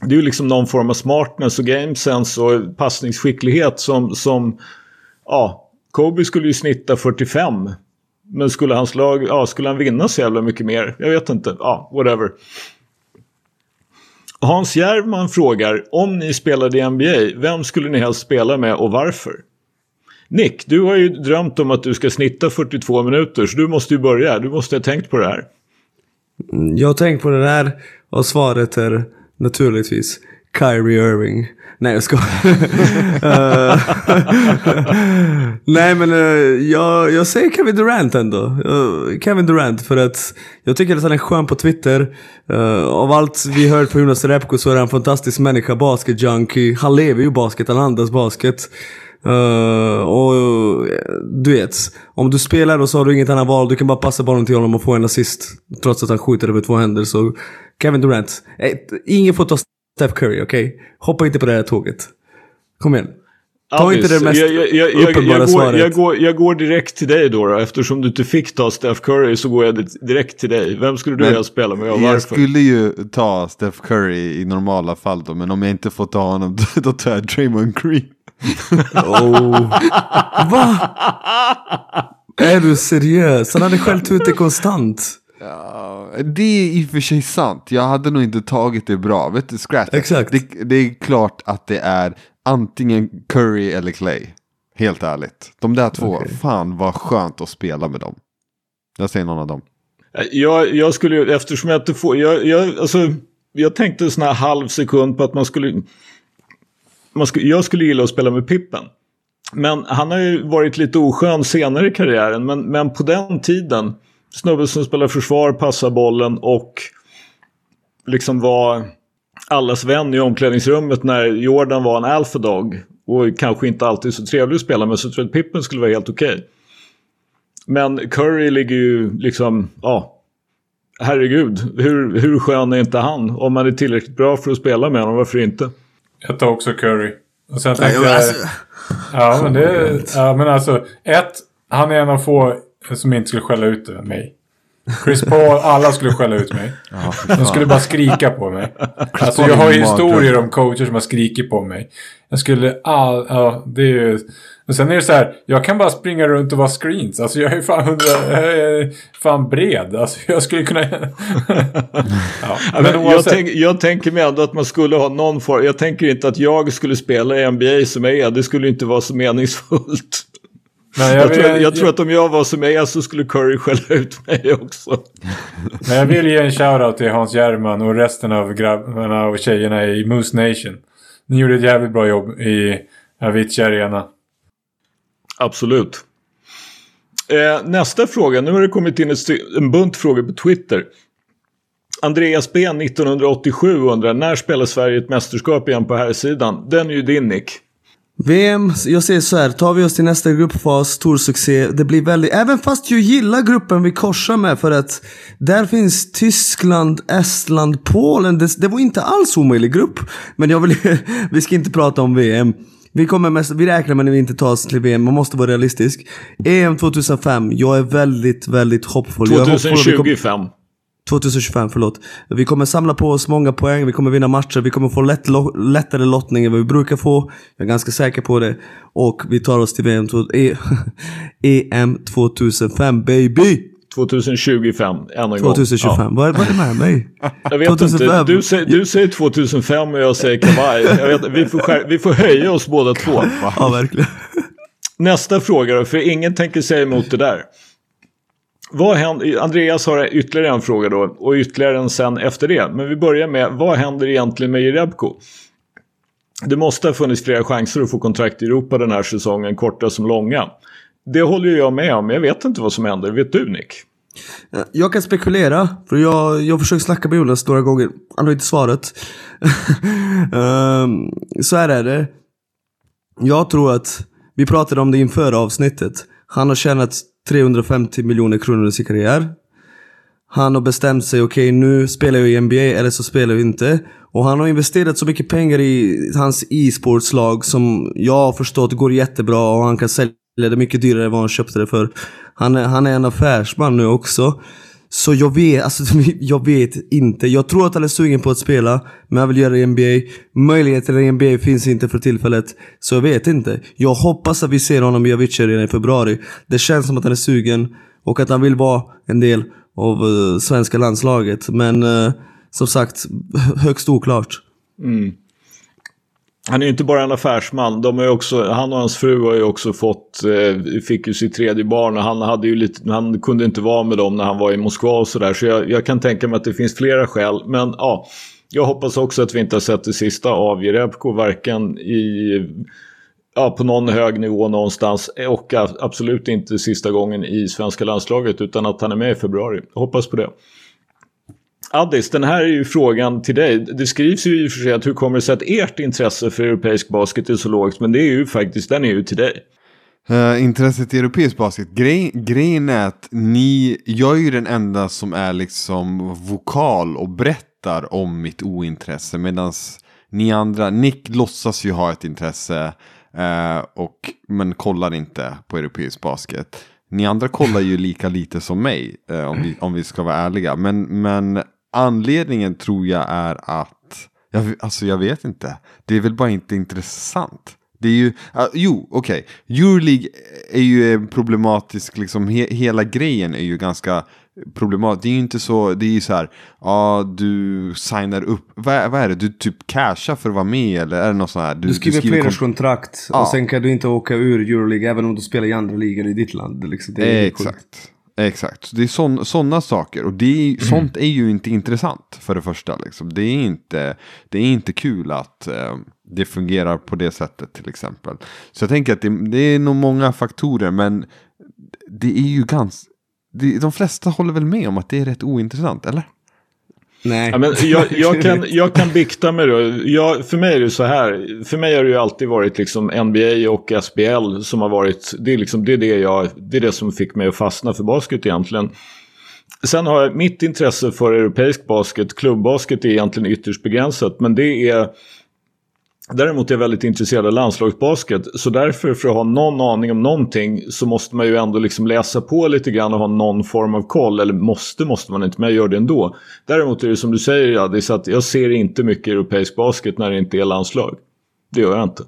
S1: det är ju liksom någon form av smartness och game sense och passningsskicklighet som, som ja, Kobe skulle ju snitta 45. Men skulle hans lag, ja, skulle han vinna så jävla mycket mer? Jag vet inte, ja, whatever. Hans Järvman frågar, om ni spelade i NBA, vem skulle ni helst spela med och varför? Nick, du har ju drömt om att du ska snitta 42 minuter, så du måste ju börja. Du måste ha tänkt på det här.
S4: Mm, jag har tänkt på det där och svaret är naturligtvis Kyrie Irving. Nej jag ska. uh, Nej men uh, jag, jag säger Kevin Durant ändå. Uh, Kevin Durant för att jag tycker att han är skön på Twitter. Av allt vi hört på Jonas Repko så är han en fantastisk människa, basket-junkie. Han lever ju basket, han andas basket. Uh, och du vet, om du spelar och så har du inget annat val. Du kan bara passa bollen till honom och få en assist. Trots att han skjuter över två händer. Så Kevin Durant. Eh, ingen får ta Steph Curry, okej? Okay? Hoppa inte på det här tåget. Kom igen. Ta
S1: Alice,
S4: inte det mest
S1: jag, jag, jag,
S4: uppenbara
S1: jag, går,
S4: svaret.
S1: jag, går, jag går direkt till dig då, då. Eftersom du inte fick ta Steph Curry så går jag direkt till dig. Vem skulle du vilja spela med och
S2: Jag
S1: varför?
S2: skulle ju ta Steph Curry i normala fall då, men om jag inte får ta honom då, tar jag Draymond Green.
S4: Oh. Va? Är du seriös? Han hade skällt ut dig konstant.
S2: Ja, det är i och för sig sant. Jag hade nog inte tagit det bra. Vet du, scratch.
S4: Exakt.
S2: Det, det är klart att det är antingen Curry eller Clay. Helt ärligt. De där två,
S4: Okej.
S2: fan vad skönt att spela med dem. Jag säger någon av dem.
S1: Jag, jag skulle ju, eftersom jag inte får, jag, jag, alltså, jag tänkte en sån här halv sekund på att man skulle, man skulle, jag skulle gilla att spela med Pippen. Men han har ju varit lite oskön senare i karriären, men, men på den tiden, snubbe som spelar försvar, passar bollen och liksom var allas vän i omklädningsrummet när Jordan var en alpha dog och kanske inte alltid så trevlig att spela med så tror jag att Pippen skulle vara helt okej. Men Curry ligger ju liksom, ja, herregud, hur, hur skön är inte han? Om man är tillräckligt bra för att spela med honom, varför inte?
S3: Jag tar också Curry. Och sen tänkte jag...
S4: alltså,
S3: Ja, men det... Ja, men alltså. Ett, han är en av få som inte skulle skälla ut mig. Chris Paul, alla skulle skälla ut mig.
S2: Ja,
S3: De skulle bara skrika på mig. Alltså jag har historier om coacher som har skrikit på mig. Jag skulle all... Ja, det är ju... Men sen är det så här, jag kan bara springa runt och vara screens. Alltså jag är fan hundra... Jag är fan bred. Alltså jag skulle kunna... ja,
S1: Ja, men jag, tänk, jag tänker mig ändå att man skulle ha någon form. Jag tänker inte att jag skulle spela i NBA som jag är. Det skulle inte vara så meningsfullt.
S3: Men
S1: Jag,
S3: jag,
S1: tror,
S3: vill,
S1: jag tror att om jag var som jag är så skulle Curry skälla ut mig också.
S3: men jag vill ge en shoutout till Hans Järman och resten av grabbarna och tjejerna i Moose Nation. Ni gjorde ett jävligt bra jobb i Avicii Arena.
S1: Absolut. Eh, nästa fråga. Nu har det kommit in en bunt frågor på Twitter. Andreas B 1987 undrar när spelar Sverige ett mästerskap igen på här sidan? Den är ju din Nick.
S4: VM, jag säger så här, tar vi oss till nästa gruppfas, stor succé. Det blir väldigt, även fast jag gillar gruppen vi korsar med för att där finns Tyskland, Estland, Polen. Det, det var inte alls omöjlig grupp. Men jag vill, vi ska inte prata om VM. Vi, kommer mest, vi räknar med när vi inte tar oss till VM, man måste vara realistisk. EM 2005, jag är väldigt, väldigt hoppfull. Jag hoppfull
S1: 2025.
S4: 2025, förlåt. Vi kommer samla på oss många poäng, vi kommer vinna matcher, vi kommer få lätt, lättare lottning än vad vi brukar få. Jag är ganska säker på det. Och vi tar oss till VM, e- EM 2005, baby!
S1: 2025, än en gång.
S4: 2025.
S1: Ja.
S4: Vad, vad är det med mig?
S1: Jag vet
S4: 2005.
S1: inte, du säger, du säger 2005 och jag säger kavaj. Jag vet, vi, får vi får höja oss båda två.
S4: Ja, verkligen.
S1: Nästa fråga då, för ingen tänker säga emot det där. Vad händer, Andreas har ytterligare en fråga då och ytterligare en sen efter det. Men vi börjar med, vad händer egentligen med Jerebko? Det måste ha funnits flera chanser att få kontrakt i Europa den här säsongen, korta som långa. Det håller jag med om, jag vet inte vad som händer. Vet du Nick?
S4: Eh, jag kan spekulera, för jag jag har försökt snacka med Jonas några gånger. Han har inte svarat. um, så här är det. Jag tror att, vi pratade om det inför avsnittet. Han har tjänat 350 miljoner kronor i sin karriär. Han har bestämt sig, okej nu spelar jag i NBA eller så spelar jag inte. Och han har investerat så mycket pengar i hans e-sportslag som jag har förstått går jättebra och han kan sälja det mycket dyrare än vad han köpte det för. Han är, han är en affärsman nu också. Så jag vet, alltså, jag vet inte. Jag tror att han är sugen på att spela, men han vill göra det i NBA. Möjligheten i NBA finns inte för tillfället, så jag vet inte. Jag hoppas att vi ser honom i Avicii redan i februari. Det känns som att han är sugen och att han vill vara en del av uh, svenska landslaget. Men uh, som sagt, högst oklart.
S1: Mm. Han är ju inte bara en affärsman. De är också, han och hans fru har ju också fått, eh, fick ju sitt tredje barn och han, hade ju lite, han kunde inte vara med dem när han var i Moskva och sådär. Så jag, jag, kan tänka mig att det finns flera skäl. Men ja, jag hoppas också att vi inte har sett det sista av Jerebko, varken i, ja, på någon hög nivå någonstans och absolut inte sista gången i svenska landslaget utan att han är med i februari. Jag hoppas på det. Addis, den här är ju frågan till dig. Det skrivs ju i och för sig att hur kommer det sig att ert intresse för europeisk basket är så lågt? Men det är ju faktiskt, den är ju till dig.
S2: Uh, intresset i europeisk basket. Grej, grejen är att ni, jag är ju den enda som är liksom vokal och berättar om mitt ointresse. Medan ni andra, Nick låtsas ju ha ett intresse. Uh, och, men kollar inte på europeisk basket. Ni andra kollar ju lika lite som mig, eh, om, vi, om vi ska vara ärliga. Men, men Anledningen tror jag är att, jag, alltså jag vet inte, det är väl bara inte intressant. Det är ju, uh, jo okej, okay. Euroleague är ju problematisk, liksom he, hela grejen är ju ganska problematisk. Det är ju inte så, det är ju så här, ja uh, du signar upp, vad, vad är det, du typ cashar för att vara med eller är det något sånt här?
S4: Du, du skriver, skriver flerårskontrakt och sen kan du inte åka ur Euroleague även om du spelar i andra ligor i ditt land. Liksom. Det
S2: är Exakt. Sjukt. Exakt, det är sådana saker. Och det är, mm. sånt är ju inte intressant för det första. Liksom. Det, är inte, det är inte kul att eh, det fungerar på det sättet till exempel. Så jag tänker att det, det är nog många faktorer, men det är ju ganska... Det, de flesta håller väl med om att det är rätt ointressant, eller?
S1: Nej. Ja, men jag, jag, kan, jag kan bikta mig då. Jag, för mig är det så här. För mig har det ju alltid varit liksom NBA och SBL som har varit. Det är, liksom, det, är det, jag, det är det som fick mig att fastna för basket egentligen. Sen har jag mitt intresse för europeisk basket, klubbbasket är egentligen ytterst begränsat. Men det är Däremot är jag väldigt intresserad av landslagsbasket. Så därför för att ha någon aning om någonting så måste man ju ändå liksom läsa på lite grann och ha någon form av koll. Eller måste, måste man inte, men jag gör det ändå. Däremot är det som du säger, ja, det är så att jag ser inte mycket europeisk basket när det inte är landslag. Det gör jag inte.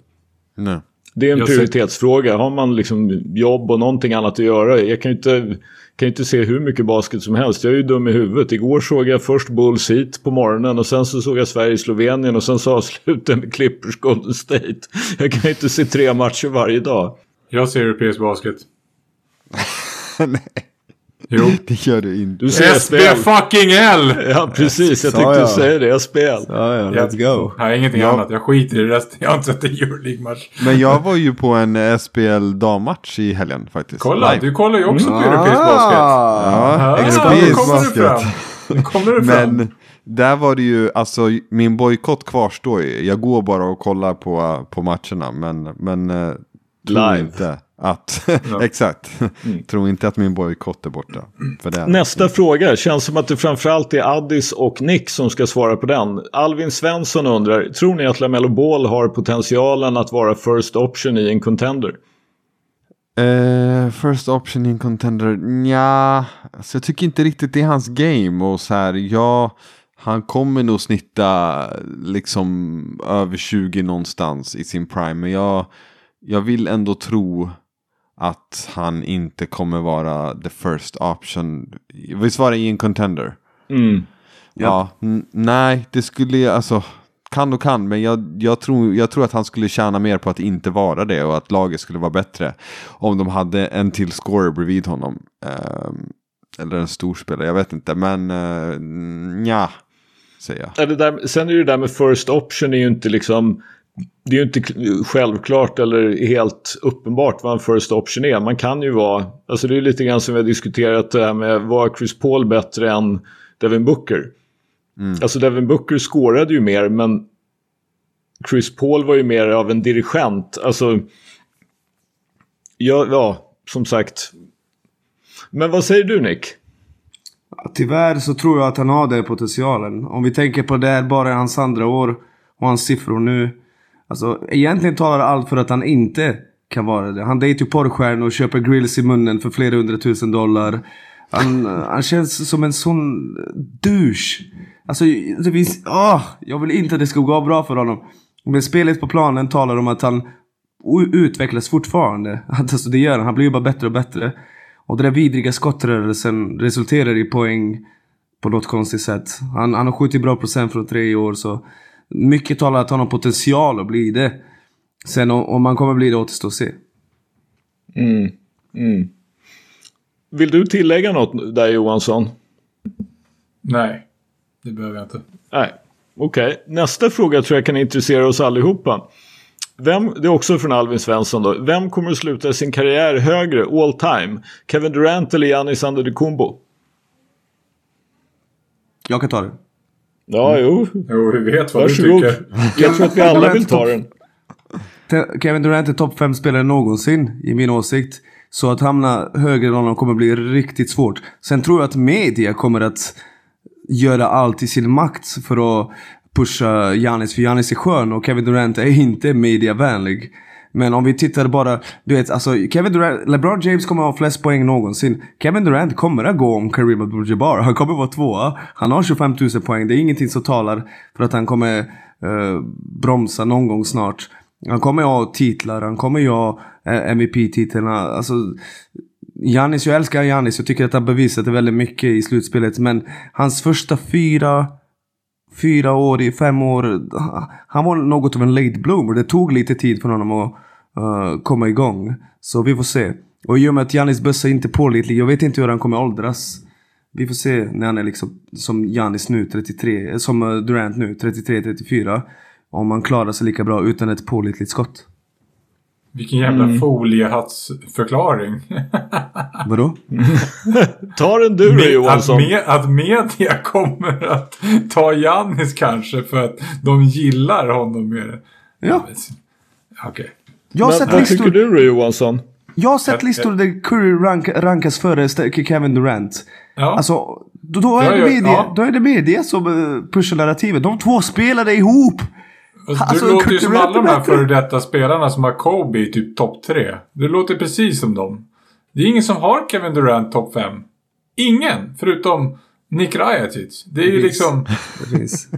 S2: Nej.
S1: Det är en jag prioritetsfråga. Har man liksom jobb och någonting annat att göra. Jag kan ju inte kan inte se hur mycket basket som helst. Jag är ju dum i huvudet. Igår såg jag först Bulls hit på morgonen och sen så såg jag Sverige-Slovenien och sen så avslutade med Clippers Golden State. Jag kan inte se tre matcher varje dag.
S3: Jag ser europeisk basket.
S2: Nej. Jo. Det gör du inte.
S3: Du ser SB fucking L!
S1: Ja precis, jag tänkte du säga det. SPL.
S4: Ja, ja, let's go.
S3: Nej, ingenting ja. annat. Jag skiter i det resten. Jag har inte sett en Euroleague-match.
S2: Men jag var ju på en SPL dammatch i helgen faktiskt.
S3: Kolla, Live. du kollar ju också mm. på europeisk basket.
S2: Ja, europeisk basket.
S3: Nu kommer det fram. Men
S2: där var det ju, alltså min bojkott kvarstår ju. Jag går bara och kollar på, på matcherna. Men, men eh,
S1: Live. Inte.
S2: Att, ja. exakt. Mm. Tror inte att min bojkott är borta. För det
S1: Nästa inte. fråga. Känns som att det framförallt är Addis och Nick som ska svara på den. Alvin Svensson undrar. Tror ni att LaMelo Ball har potentialen att vara first option i en contender?
S2: Uh, first option i en contender? Ja, alltså jag tycker inte riktigt det är hans game. Och så här, ja, han kommer nog snitta liksom över 20 någonstans i sin prime. Men jag, jag vill ändå tro att han inte kommer vara the first option. Visst var det i en contender?
S1: Mm.
S2: Ja, nej, det skulle alltså kan och kan, men jag, jag, tror, jag tror att han skulle tjäna mer på att inte vara det och att laget skulle vara bättre om de hade en till scorer bredvid honom. Um, eller en stor spelare, jag vet inte, men uh, ja, säger jag.
S1: Ja, det där, sen är det där med first option är ju inte liksom det är ju inte självklart eller helt uppenbart vad en first option är. Man kan ju vara, alltså det är lite grann som vi har diskuterat det här med, var Chris Paul bättre än Devin Booker? Mm. Alltså Devin Booker skårade ju mer men Chris Paul var ju mer av en dirigent. Alltså, ja, ja som sagt. Men vad säger du Nick?
S4: Tyvärr så tror jag att han har den potentialen. Om vi tänker på det här bara hans andra år och hans siffror nu. Alltså egentligen talar allt för att han inte kan vara det. Han dejtar ju porrstjärnor och köper grills i munnen för flera hundratusen dollar. Han, eh, han känns som en sån douche. Alltså, det finns... Ah, jag vill inte att det ska gå bra för honom. Men spelet på planen talar om att han utvecklas fortfarande. Alltså det gör han. Han blir ju bara bättre och bättre. Och den där vidriga skottrörelsen resulterar i poäng på något konstigt sätt. Han, han har skjutit bra procent från tre år så mycket talar att han har potential att bli det. Sen om, man kommer bli det återstår att se.
S1: Vill du tillägga något där Johansson?
S3: Nej, det behöver jag inte.
S1: Nej, okej. Nästa fråga tror jag kan intressera oss allihopa. Vem, det är också från Alvin Svensson då. Vem kommer att sluta sin karriär högre all time? Kevin Durant eller Giannis Antetokounmpo?
S4: Jag kan ta det.
S1: Ja, jo.
S3: Jo, vi vet vad
S1: Varsågod.
S3: du tycker.
S1: Jag tror att vi alla vill ta den.
S4: Kevin Durant är topp 5 spelare någonsin i min åsikt. Så att hamna högre än honom kommer bli riktigt svårt. Sen tror jag att media kommer att göra allt i sin makt för att pusha Giannis. För Giannis är skön och Kevin Durant är inte mediavänlig. Men om vi tittar bara, du vet alltså Kevin Durant, LeBron James kommer att ha flest poäng någonsin. Kevin Durant kommer att gå om Kareem Abdul-Jabbar. Han kommer att vara tvåa. Han har 25 000 poäng. Det är ingenting som talar för att han kommer eh, bromsa någon gång snart. Han kommer ha titlar, han kommer ju ha eh, MVP-titlarna. Alltså, Janis, jag älskar Janis. Jag tycker att han bevisat det väldigt mycket i slutspelet. Men hans första fyra, fyra år, i fem år. Han var något av en late bloomer. Det tog lite tid för honom att eh, komma igång. Så vi får se. Och i och med att Giannis bössa inte är pålitlig. Jag vet inte hur han kommer åldras. Vi får se när han är liksom som Giannis nu, 33. eh, Som eh, Durant nu, 33-34. Om han klarar sig lika bra utan ett pålitligt skott.
S3: Vilken jävla
S1: Mm.
S3: foliehattsförklaring.
S4: Vadå?
S1: Ta den du då
S3: Med- att,
S1: Johansson.
S3: med, att media kommer att ta Jannis kanske för att de gillar honom mer.
S4: Ja.
S3: Okej.
S4: Jag har sett
S1: vad tycker
S4: listor,
S1: du då Johansson?
S4: jag har sett listor där Curry rank, rankas före Kevin Durant.
S3: Ja.
S4: Alltså, då, då, är
S3: Ja,
S4: det
S3: ja,
S4: media,
S3: ja.
S4: då är det media som uh, pushar narrativet. De två spelade ihop!
S3: Alltså,
S4: Alltså,
S3: du låter ju som alla de
S4: är
S3: här före detta spelarna som har Kobe i typ topp tre. Du låter precis som dem. Det är ingen som har Kevin Durant topp fem. Ingen! Förutom Nick Rajatic. Det är ju
S4: finns.
S3: liksom...
S4: Det finns.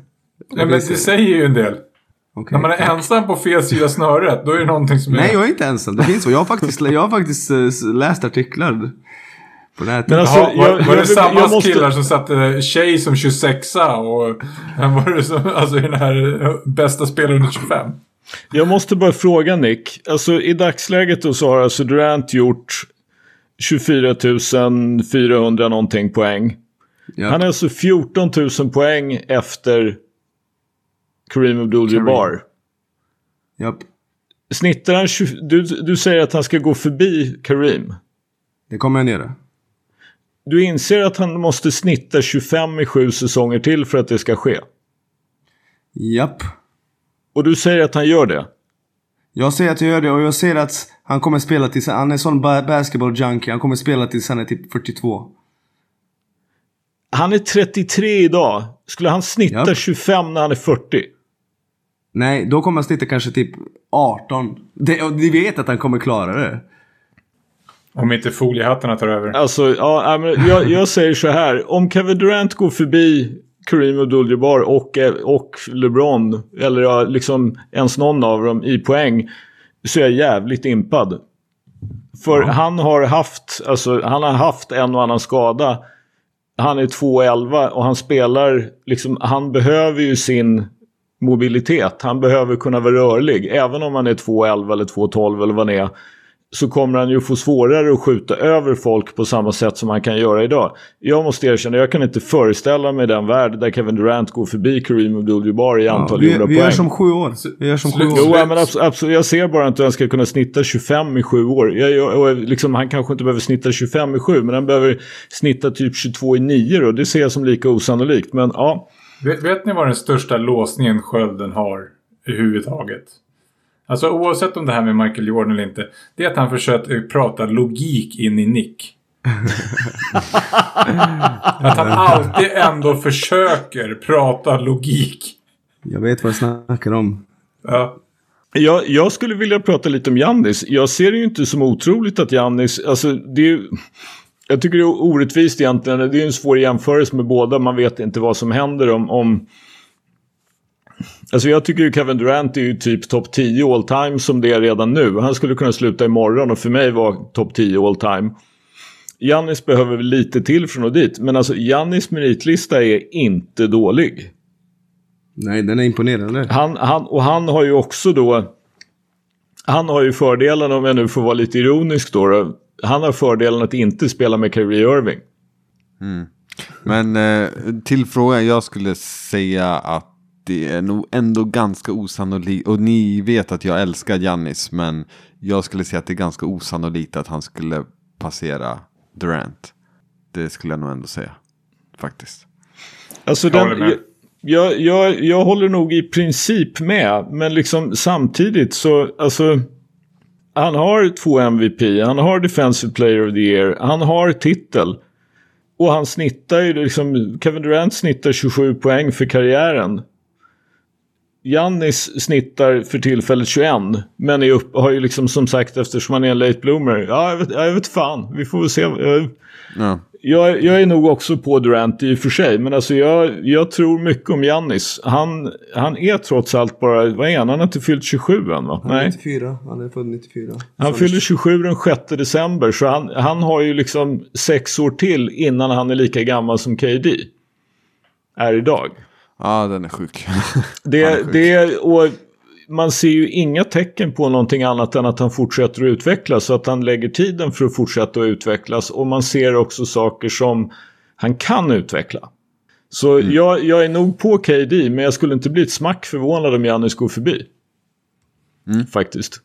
S3: Nej, men det säger ju en del.
S4: Okej.
S3: När man är ensam på fel sida snöret, då är det någonting som är...
S4: Nej, jag är inte ensam. Det finns så. Jag har faktiskt, jag har faktiskt eh, läst artiklar på nätet.
S1: Men alltså,
S3: Jaha, var,
S1: jag-
S3: var
S1: jag
S3: det
S1: vill-
S3: samma
S1: jag måste-
S3: killar som satte tjej som 26 och han var det som, alltså i den här eh, bästa spelaren under 25?
S1: Jag måste bara fråga Nick. Alltså i dagsläget då så har alltså Durant gjort 24 400 någonting poäng.
S4: Ja.
S1: Han är alltså 14 000 poäng efter Kareem Abdul-Jabbar.
S4: Japp.
S1: Snittar han 20, du, du säger att han ska gå förbi Kareem.
S4: Det kommer han göra.
S1: Du inser att han måste snitta 25 i sju säsonger till för att det ska ske.
S4: Japp.
S1: Och du säger att han gör det.
S4: Jag säger att jag gör det och jag ser att han kommer spela tills han är sån ba- basketball junkie. Han kommer spela tills han är typ 42.
S1: Han är 33 idag. Skulle han snitta
S4: Ja.
S1: 25 när han är 40?
S4: Nej, då kommer han snitta kanske typ 18. Det, och ni vet att han kommer klara det.
S3: Om inte foliehattarna tar över.
S1: Alltså, ja, men jag, jag säger så här. Om Kevin Durant går förbi Kareem Abdul-Jabbar och, eh, och LeBron, eller ja, liksom ens någon av dem i poäng, så är jag jävligt impad. För han har haft, alltså han har haft en och annan skada. Han är 2,11 och han spelar, liksom, han behöver ju sin mobilitet. Han behöver kunna vara rörlig. Även om han är 2,11 eller 2,12 eller vad han är. Så kommer han ju få svårare att skjuta över folk på samma sätt som han kan göra idag. Jag måste erkänna, jag kan inte föreställa mig den värld där Kevin Durant går förbi Kareem Abdul-Jabbar i
S4: Ja,
S1: antal
S4: vi,
S1: gjorda
S4: vi
S1: poäng.
S4: som sju år. Vi gör som sju år.
S1: Jo, ja, men absolut, absolut, jag ser bara inte hur han ska kunna snitta 25 i sju år. Jag, jag, liksom, han kanske inte behöver snitta 25 i sju, men han behöver snitta typ 22 i nio då. Det ser jag som lika osannolikt. Men ja,
S3: Vet, vet ni vad den största låsningen skölden har i huvudtaget? Alltså oavsett om det här med Michael Jordan eller inte. Det är att han försöker prata logik in i Nick. att han alltid ändå försöker prata logik.
S4: Jag vet vad jag snackar om.
S3: Ja.
S1: Jag, jag skulle vilja prata lite om Jannis. Jag ser det ju inte som otroligt att Jannis, alltså det är ju, Jag tycker det är orättvist egentligen. Det är en svår jämförelse med båda. Man vet inte vad som händer om... om... Alltså jag tycker ju Kevin Durant är ju typ topp 10 all time som det är redan nu. Han skulle kunna sluta imorgon och för mig vara topp 10 all time. Jannis behöver lite till från och dit. Men alltså Jannis meritlista är inte dålig.
S4: Nej, den är imponerande.
S1: Han, han, och han har ju också då... Han har ju fördelen, om jag nu får vara lite ironisk då, då han har fördelen att inte spela med Kyrie Irving.
S2: Men eh, till frågan, jag skulle säga att det är nog ändå ganska osannolikt. Och ni vet att jag älskar Giannis, men jag skulle säga att det är ganska osannolikt att han skulle passera Durant. Det skulle jag nog ändå säga. Faktiskt.
S1: Alltså
S3: Jag håller
S1: den,
S3: med.
S1: jag, jag, jag håller nog i princip med, men liksom samtidigt så, alltså. Han har två MVP, han har Defensive Player of the Year, han har titel. Och han snittar ju liksom, Kevin Durant snittar 27 poäng för karriären. Jannis snittar för tillfället 21, men är upp, har ju liksom som sagt eftersom han är en late bloomer. Ja, jag vet, jag vet fan, vi får väl se. Jag,
S2: Ja.
S1: jag, jag är nog också på Durant i och för sig, men alltså jag, jag tror mycket om Jannis. Han, han är trots allt bara, vad är han? Han har inte fyllt 27 än va?
S4: Han är
S1: Nej.
S4: 94. Han är född 94.
S1: Han
S4: Så-
S1: fyller 27 den 6 december, så han, han har ju liksom sex år till innan han är lika gammal som KD är idag.
S2: Ja, den är sjuk.
S1: Det,
S2: är sjuk.
S1: det, och man ser ju inga tecken på någonting annat än att han fortsätter att utvecklas. Så att han lägger tiden för att fortsätta att utvecklas. Och man ser också saker som han kan utveckla. Så jag, jag är nog på KD, men jag skulle inte bli ett smack förvånad om Giannis går förbi. Faktiskt.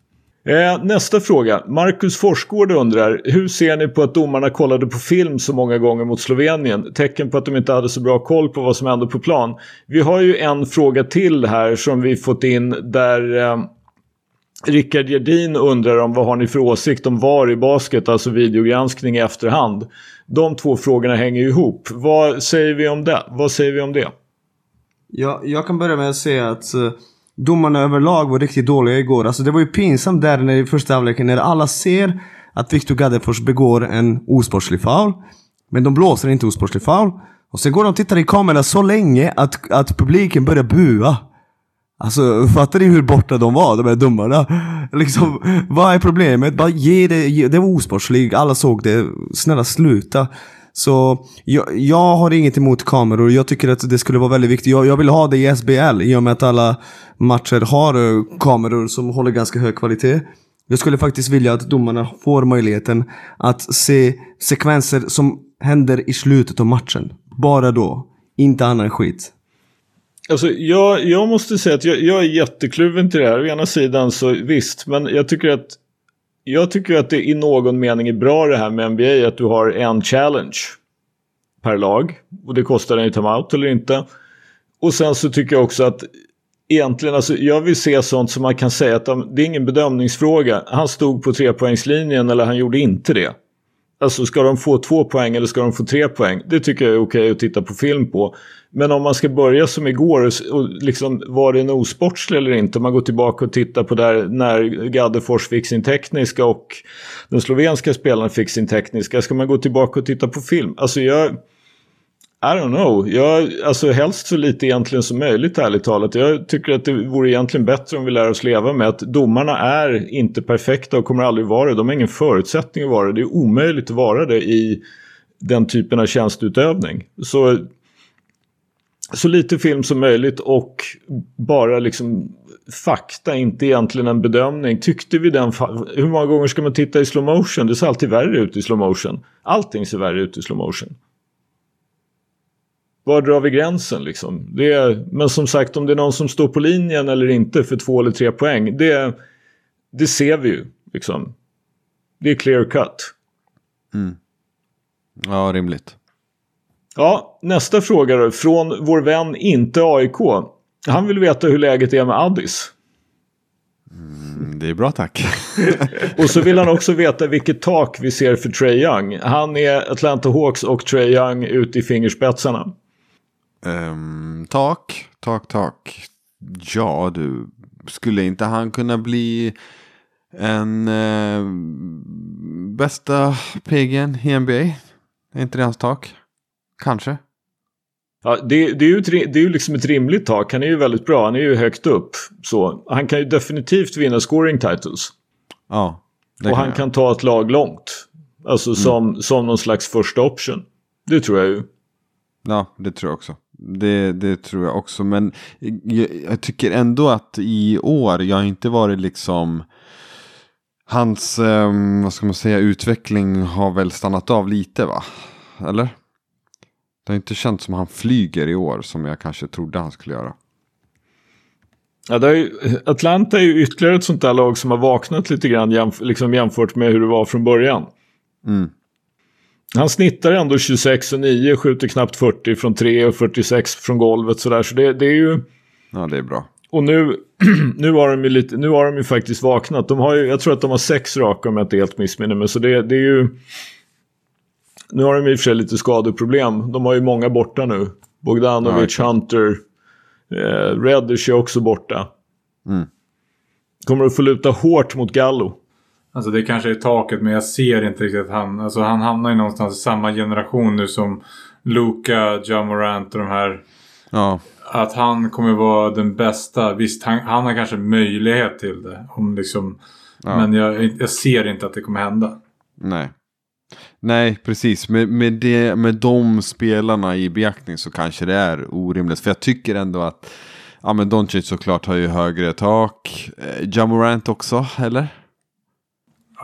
S1: Eh, nästa fråga. Marcus Forsgård undrar, hur ser ni på att domarna kollade på film så många gånger mot Slovenien? Tecken på att de inte hade så bra koll på vad som hände på plan. Vi har ju en fråga till här som vi fått in där eh, Rickard Gerdin undrar om vad har ni för åsikt om VAR i basket, alltså videogranskning i efterhand. De två frågorna hänger ju ihop. Vad säger vi om det? Vad säger vi om det?
S4: Jag, jag kan börja med att säga att eh, domarna överlag var riktigt dåliga igår. Alltså det var ju pinsamt där när i första halvleken när alla ser att Viktor Gaddefors begår en osportslig foul. Men de blåser inte osportslig foul. Och sen går de och tittar i kameran så länge att, att publiken börjar bua. Alltså fattar ni hur borta de var, de här domarna? Liksom, vad är problemet? Bara ge det, ge, det var osportsligt, alla såg det. Snälla sluta. Så jag, jag har inget emot kameror, jag tycker att det skulle vara väldigt viktigt. Jag, jag vill ha det i SBL i och med att alla matcher har eh, kameror som håller ganska hög kvalitet. Jag skulle faktiskt vilja att domarna får möjligheten att se sekvenser som händer i slutet av matchen. Bara då. Inte annan skit.
S1: Alltså, jag, jag måste säga att jag, jag är jättekluven till det här. Å ena sidan så visst, men jag tycker att jag tycker att det i någon mening är bra det här med NBA att du har en challenge per lag. Och det kostar en timeout eller inte. Och sen så tycker jag också att egentligen, alltså jag vill se sånt som man kan säga att det är ingen bedömningsfråga. Han stod på trepoängslinjen eller han gjorde inte det. Alltså ska de få två poäng eller ska de få tre poäng? Det tycker jag är okej att titta på film på. Men om man ska börja som igår och, liksom var det en osportslig eller inte? Om man går tillbaka och tittar på där när Gaddefors fick sin tekniska och den slovenska spelaren fick sin tekniska. Ska man gå tillbaka och titta på film? Alltså jag... I don't know. Jag, alltså helst så lite egentligen som möjligt ärligt talat. Jag tycker att det vore egentligen bättre om vi lär oss leva med att domarna är inte perfekta och kommer aldrig vara det. De har ingen förutsättning att vara det. Det är omöjligt att vara det i den typen av tjänstutövning. Så, så lite film som möjligt och bara liksom fakta, inte egentligen en bedömning. Tyckte vi den... Hur många gånger ska man titta i slow motion? Det ser alltid värre ut i slow motion. Allting ser värre ut i slow motion. Var drar vi gränsen liksom? Det är, men som sagt, om det är någon som står på linjen eller inte för två eller tre poäng. Det, det ser vi ju. Liksom. Det är clear cut.
S2: Ja, rimligt.
S1: Ja, nästa fråga då. Från vår vän inte AIK. Han vill veta hur läget är med Addis.
S2: Mm, Det är bra tack.
S1: Och så vill han också veta vilket tak vi ser för Trey Young. Han är Atlanta Hawks och Trey Young ute i fingerspetsarna.
S2: Ehm, tak, tak, tak. Ja du, skulle inte han kunna bli en eh, bästa PG'n i NBA? Är inte det hans tak? Kanske.
S1: Ja, det, det, är ju ett, det är ju liksom ett rimligt tak. Han är ju väldigt bra. Han är ju högt upp. Så han kan ju definitivt vinna scoring titles.
S2: Ja.
S1: och han
S2: jag.
S1: kan ta ett lag långt. Alltså som, som någon slags första option. Det tror jag ju.
S2: Ja, det tror jag också. Det, det tror jag också. Men jag, jag tycker ändå att i år, jag har inte varit liksom... Hans, ehm, vad ska man säga, utveckling har väl stannat av lite va? Eller? Det har inte känts som han flyger i år som jag kanske trodde han skulle göra.
S1: Ja, det är ju, Atlanta är ju ytterligare ett sånt där lag som har vaknat lite grann jämf liksom jämfört med hur det var från början.
S2: Mm.
S1: Han snittar ändå 26 och 9, skjuter knappt 40 från 3 och 46 från golvet sådär. Så det, det är ju...
S2: Ja, det är bra.
S1: Och nu, nu, har de ju lite, nu har de ju faktiskt vaknat. De har ju, jag tror att de har sex raka om jag inte helt missminner mig. Så det, det är ju... Nu har de i och för sig lite skadeproblem. De har ju många borta nu. Bogdanovic,
S2: Ja.
S1: Hunter, eh, Reddish är också borta.
S2: Mm.
S1: Kommer att få luta hårt mot Gallo.
S3: Alltså det kanske är taket men jag ser inte riktigt att han... Alltså han hamnar ju någonstans i samma generation nu som Luka, Ja Morant och de här.
S2: Ja,
S3: Att han kommer vara den bästa. Visst, han, han har kanske möjlighet till det. Om liksom,
S2: Ja.
S3: Men jag, jag ser inte att det kommer hända.
S2: nej. Nej, precis. Med, med, det, med de spelarna i beaktning så kanske det är orimligt. För jag tycker ändå att ja, men Doncic såklart har ju högre tak. Eh, Jamorant också, eller?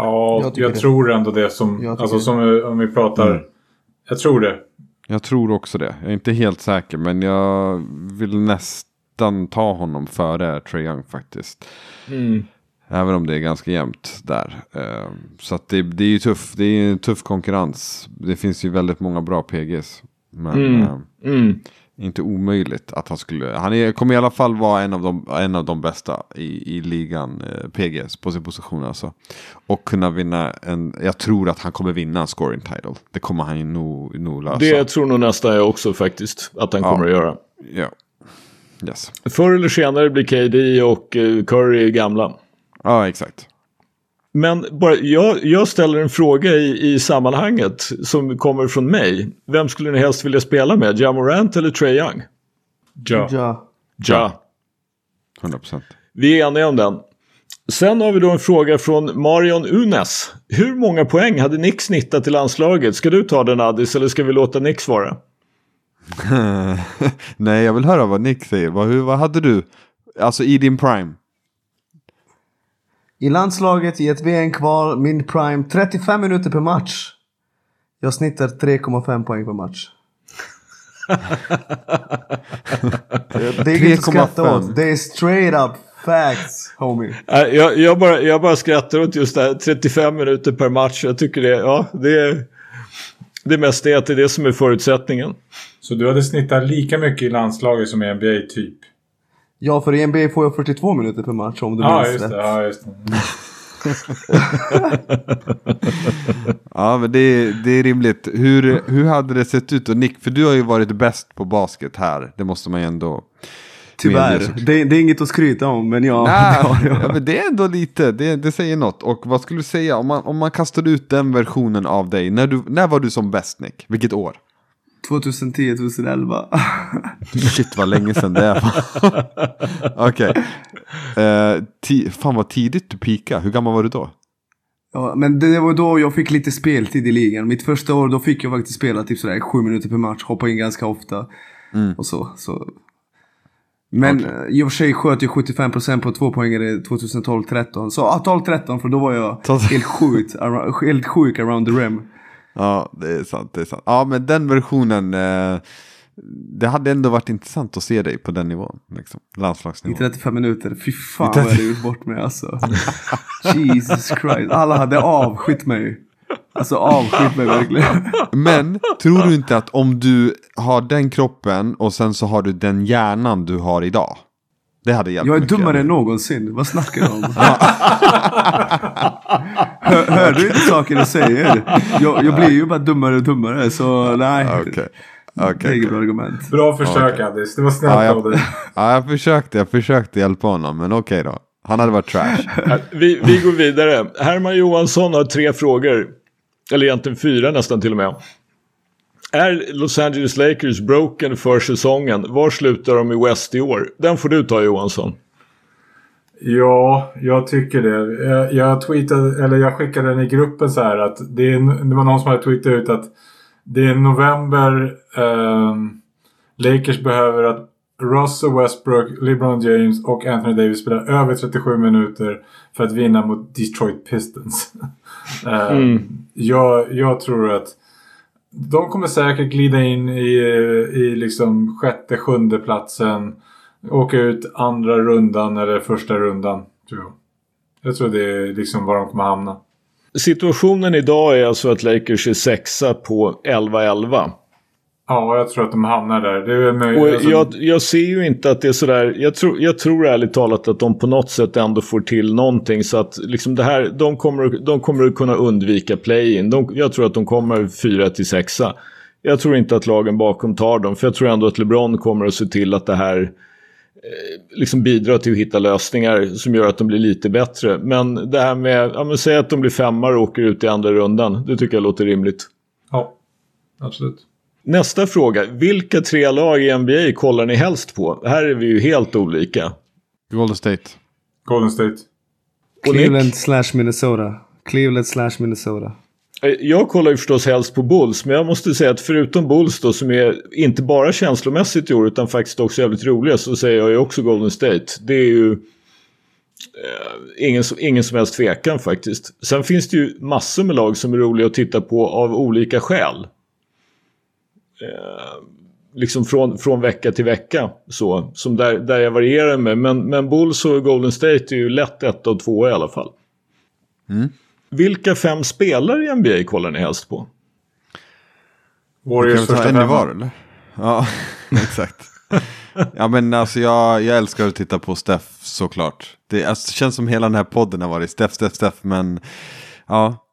S3: Ja,
S4: Jag
S3: jag,
S4: det.
S3: tror ändå det som... Alltså
S4: det.
S3: som eh, om vi pratar...
S2: Mm.
S3: Jag tror det.
S2: Jag tror också det. Jag är inte helt säker, men jag vill nästan ta honom före Trae Young faktiskt.
S1: Mm.
S2: Även om det är ganska jämnt där. Eh, Så att det, det är ju tuff, det är en tuff konkurrens. Det finns ju väldigt många bra PGs. Men
S1: Mm.
S2: Inte omöjligt att han skulle. Han är, kommer i alla fall vara en av de, en av de bästa i, i ligan. Eh, PGs på sin position alltså. Och kunna vinna en. Jag tror att han kommer vinna en scoring title. Det kommer han ju nog, nog lösa.
S1: Det tror nog nästan jag också faktiskt att han
S2: Ja.
S1: kommer att göra.
S2: Ja. Yes.
S1: Förr eller senare blir KD och eh, Curry gamla.
S2: Ja, exakt.
S1: Men bara, jag, jag ställer en fråga i, i sammanhanget som kommer från mig. Vem skulle ni helst vilja spela med? Ja Morant eller Trae Young?
S3: Ja.
S4: Ja.
S1: Ja.
S2: 100%.
S1: Vi är eniga om den. Sen har vi då en fråga från Marion Unes. Hur många poäng hade Nick snittat i landslaget? Ska du ta den Addis eller ska vi låta Nick svara?
S2: Nej, jag vill höra vad Nick säger. Vad, hur, vad hade du? Alltså i din prime.
S4: I landslaget i ett VM-kval, min prime, 35 minuter per match. Jag snittar 3,5 poäng per match. det är inget att skratta
S2: 3,5.
S4: åt. Det är straight up facts, homie.
S1: Nej, Jag, jag, bara, jag bara skrattar åt just det här 35 minuter per match. Jag tycker det, ja, det är... Det mest är att det är det som är förutsättningen.
S3: Så du hade snittat lika mycket i landslaget som i NBA typ?
S4: Ja, för i NBA får jag 42 minuter per match om du
S3: Ja,
S4: minns
S3: just
S4: rätt.
S3: det. Ja, just det.
S2: Ja, men det, är- det är rimligt. Hur, hur hade det sett ut? Och Nick, för du har ju varit bäst på basket här. Det måste man ju ändå...
S4: Tyvärr. Det, det är inget att skryta om, men ja.
S2: Nej,
S4: ja, ja.
S2: men det är ändå lite, det, det säger något. Och vad skulle du säga om man, om man kastade ut den versionen av dig? När, du, när var du som bäst Nick? Vilket år?
S4: 2010, 2011.
S2: Shit vad länge sedan det är. Okej. Eh, ti- fan vad tidigt du peakade. Hur gammal var du då?
S4: Ja, men det var då jag fick lite speltid i ligan. Mitt första år då fick jag faktiskt spela typ sådär sju minuter per match. Hoppa in ganska ofta. Och så. så. Men okay. i och för sig sköt jag 75% på två poängare 2012-13. Så ja, 12-13 för då var jag helt around, helt sjuk around the rim.
S2: Ja, det är sant. Det är sant. Ja, men den versionen. Eh, det hade ändå varit intressant att se dig på den nivån. Liksom.
S4: I
S2: Landslagsnivå.
S4: 35 minuter. Fy fan
S2: I 30
S4: vad jag hade gjort bort mig alltså. Jesus Christ. Alla hade avskytt mig. Alltså avskytt mig verkligen.
S2: Men tror du inte att om du har den kroppen och sen så har du den hjärnan du har idag. Det hade hjälpt
S4: Jag är
S2: mycket.
S4: dummare än någonsin. Vad snackar du om? hör, hör du inte saker jag säger? Jag, jag blir ju bara dummare och dummare. Så nej.
S2: Okej.
S4: Det är
S2: Okej.
S4: inget bra argument.
S3: Bra försök
S2: Okej.
S3: Addis. Det var snällt
S2: Ja,
S3: av
S2: jag,
S3: dig.
S2: ja, jag försökte, jag försökte hjälpa honom, men okej då. Han hade varit trash.
S1: Vi, vi går vidare. Herman Johansson har tre frågor. Eller egentligen fyra nästan till och med. Är Los Angeles Lakers broken för säsongen? Var slutar de i West i år? Den får du ta Johansson.
S3: Ja, jag tycker det. Jag, jag tweetade, eller jag skickade den i gruppen så här att det, är, det var någon som hade tweetat ut att det är november. Eh, Lakers behöver att Russell Westbrook, LeBron James och Anthony Davis spelar över 37 minuter för att vinna mot Detroit Pistons. eh, mm. jag, jag tror att de kommer säkert glida in i, i liksom sjätte, sjunde platsen. Åka ut andra rundan eller första rundan. Tror jag. jag tror det är liksom var de kommer hamna.
S1: Situationen idag är alltså att Lakers är sexa på 11-11.
S3: Ja, jag tror att de hamnar där. Det är
S1: möjligt. Och alltså... jag, jag ser ju inte att det är sådär. Jag tror, jag tror ärligt talat att de på något sätt ändå får till någonting. Så att liksom det här, de kommer, de kommer att kunna undvika play-in. jag tror att de kommer 4 till 6. Jag tror inte att lagen bakom tar dem. För jag tror ändå att LeBron kommer att se till att det här liksom bidrar till att hitta lösningar som gör att de blir lite bättre. Men det här med, ja men säg att de blir femmar och åker ut i andra rundan. Det tycker jag låter rimligt.
S3: Ja, absolut.
S1: Nästa fråga. Vilka tre lag i NBA kollar ni helst på? Här är vi ju helt olika.
S2: Golden State.
S3: Golden State.
S4: Cleveland slash Minnesota. Cleveland slash Minnesota.
S1: Eh, jag kollar ju förstås helst på Bulls, men jag måste säga att förutom Bulls då som är inte bara känslomässigt i år utan faktiskt också jävligt roliga så säger jag ju också Golden State. Det är ju eh, ingen, ingen som helst tvekan faktiskt. Sen finns det ju massor med lag som är roliga att titta på av olika skäl eh, liksom från, från vecka till vecka. Så, som där, där jag varierar med. Men, men Bulls och Golden State är ju lätt ett och två i alla fall.
S2: Mm.
S1: Vilka fem spelare i NBA kollar ni helst på?
S2: Warriors första femma. var eller? Ja, exakt. ja men alltså jag, jag älskar att titta på Steff såklart. Det, alltså, det känns som hela den här podden har varit Steff, Steff, Steff. Men ja,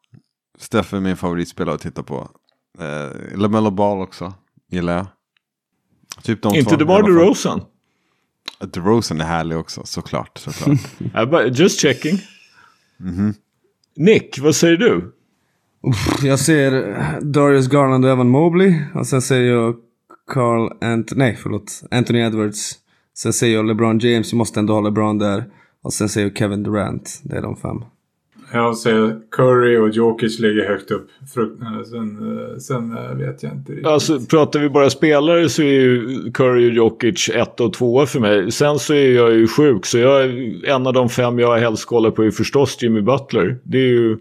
S2: Steff är min favoritspelare att titta på. Eh, LaMelo Ball också, gillar jag.
S1: Typ de Inte DeMar DeRozan?
S2: DeRozan är härlig också, såklart. såklart.
S1: Just checking.
S2: Mm -hmm.
S1: Nick, vad säger du?
S4: Jag ser Darius Garland och Evan Mobley. Och sen säger jag Carl Ant nej förlåt, Anthony Edwards. Sen säger jag LeBron James, vi måste ändå ha LeBron där. Och sen säger jag Kevin Durant. Det är de fem.
S3: Jag säger Curry och Jokic ligger högt upp. Sen, eh, sen eh, vet jag inte riktigt.
S1: Alltså pratar vi bara spelare så är ju Curry och Jokic ett och tvåa för mig. Sen så är jag ju sjuk så jag, en av de fem jag helst kollar på är förstås Jimmy Butler. Det är ju...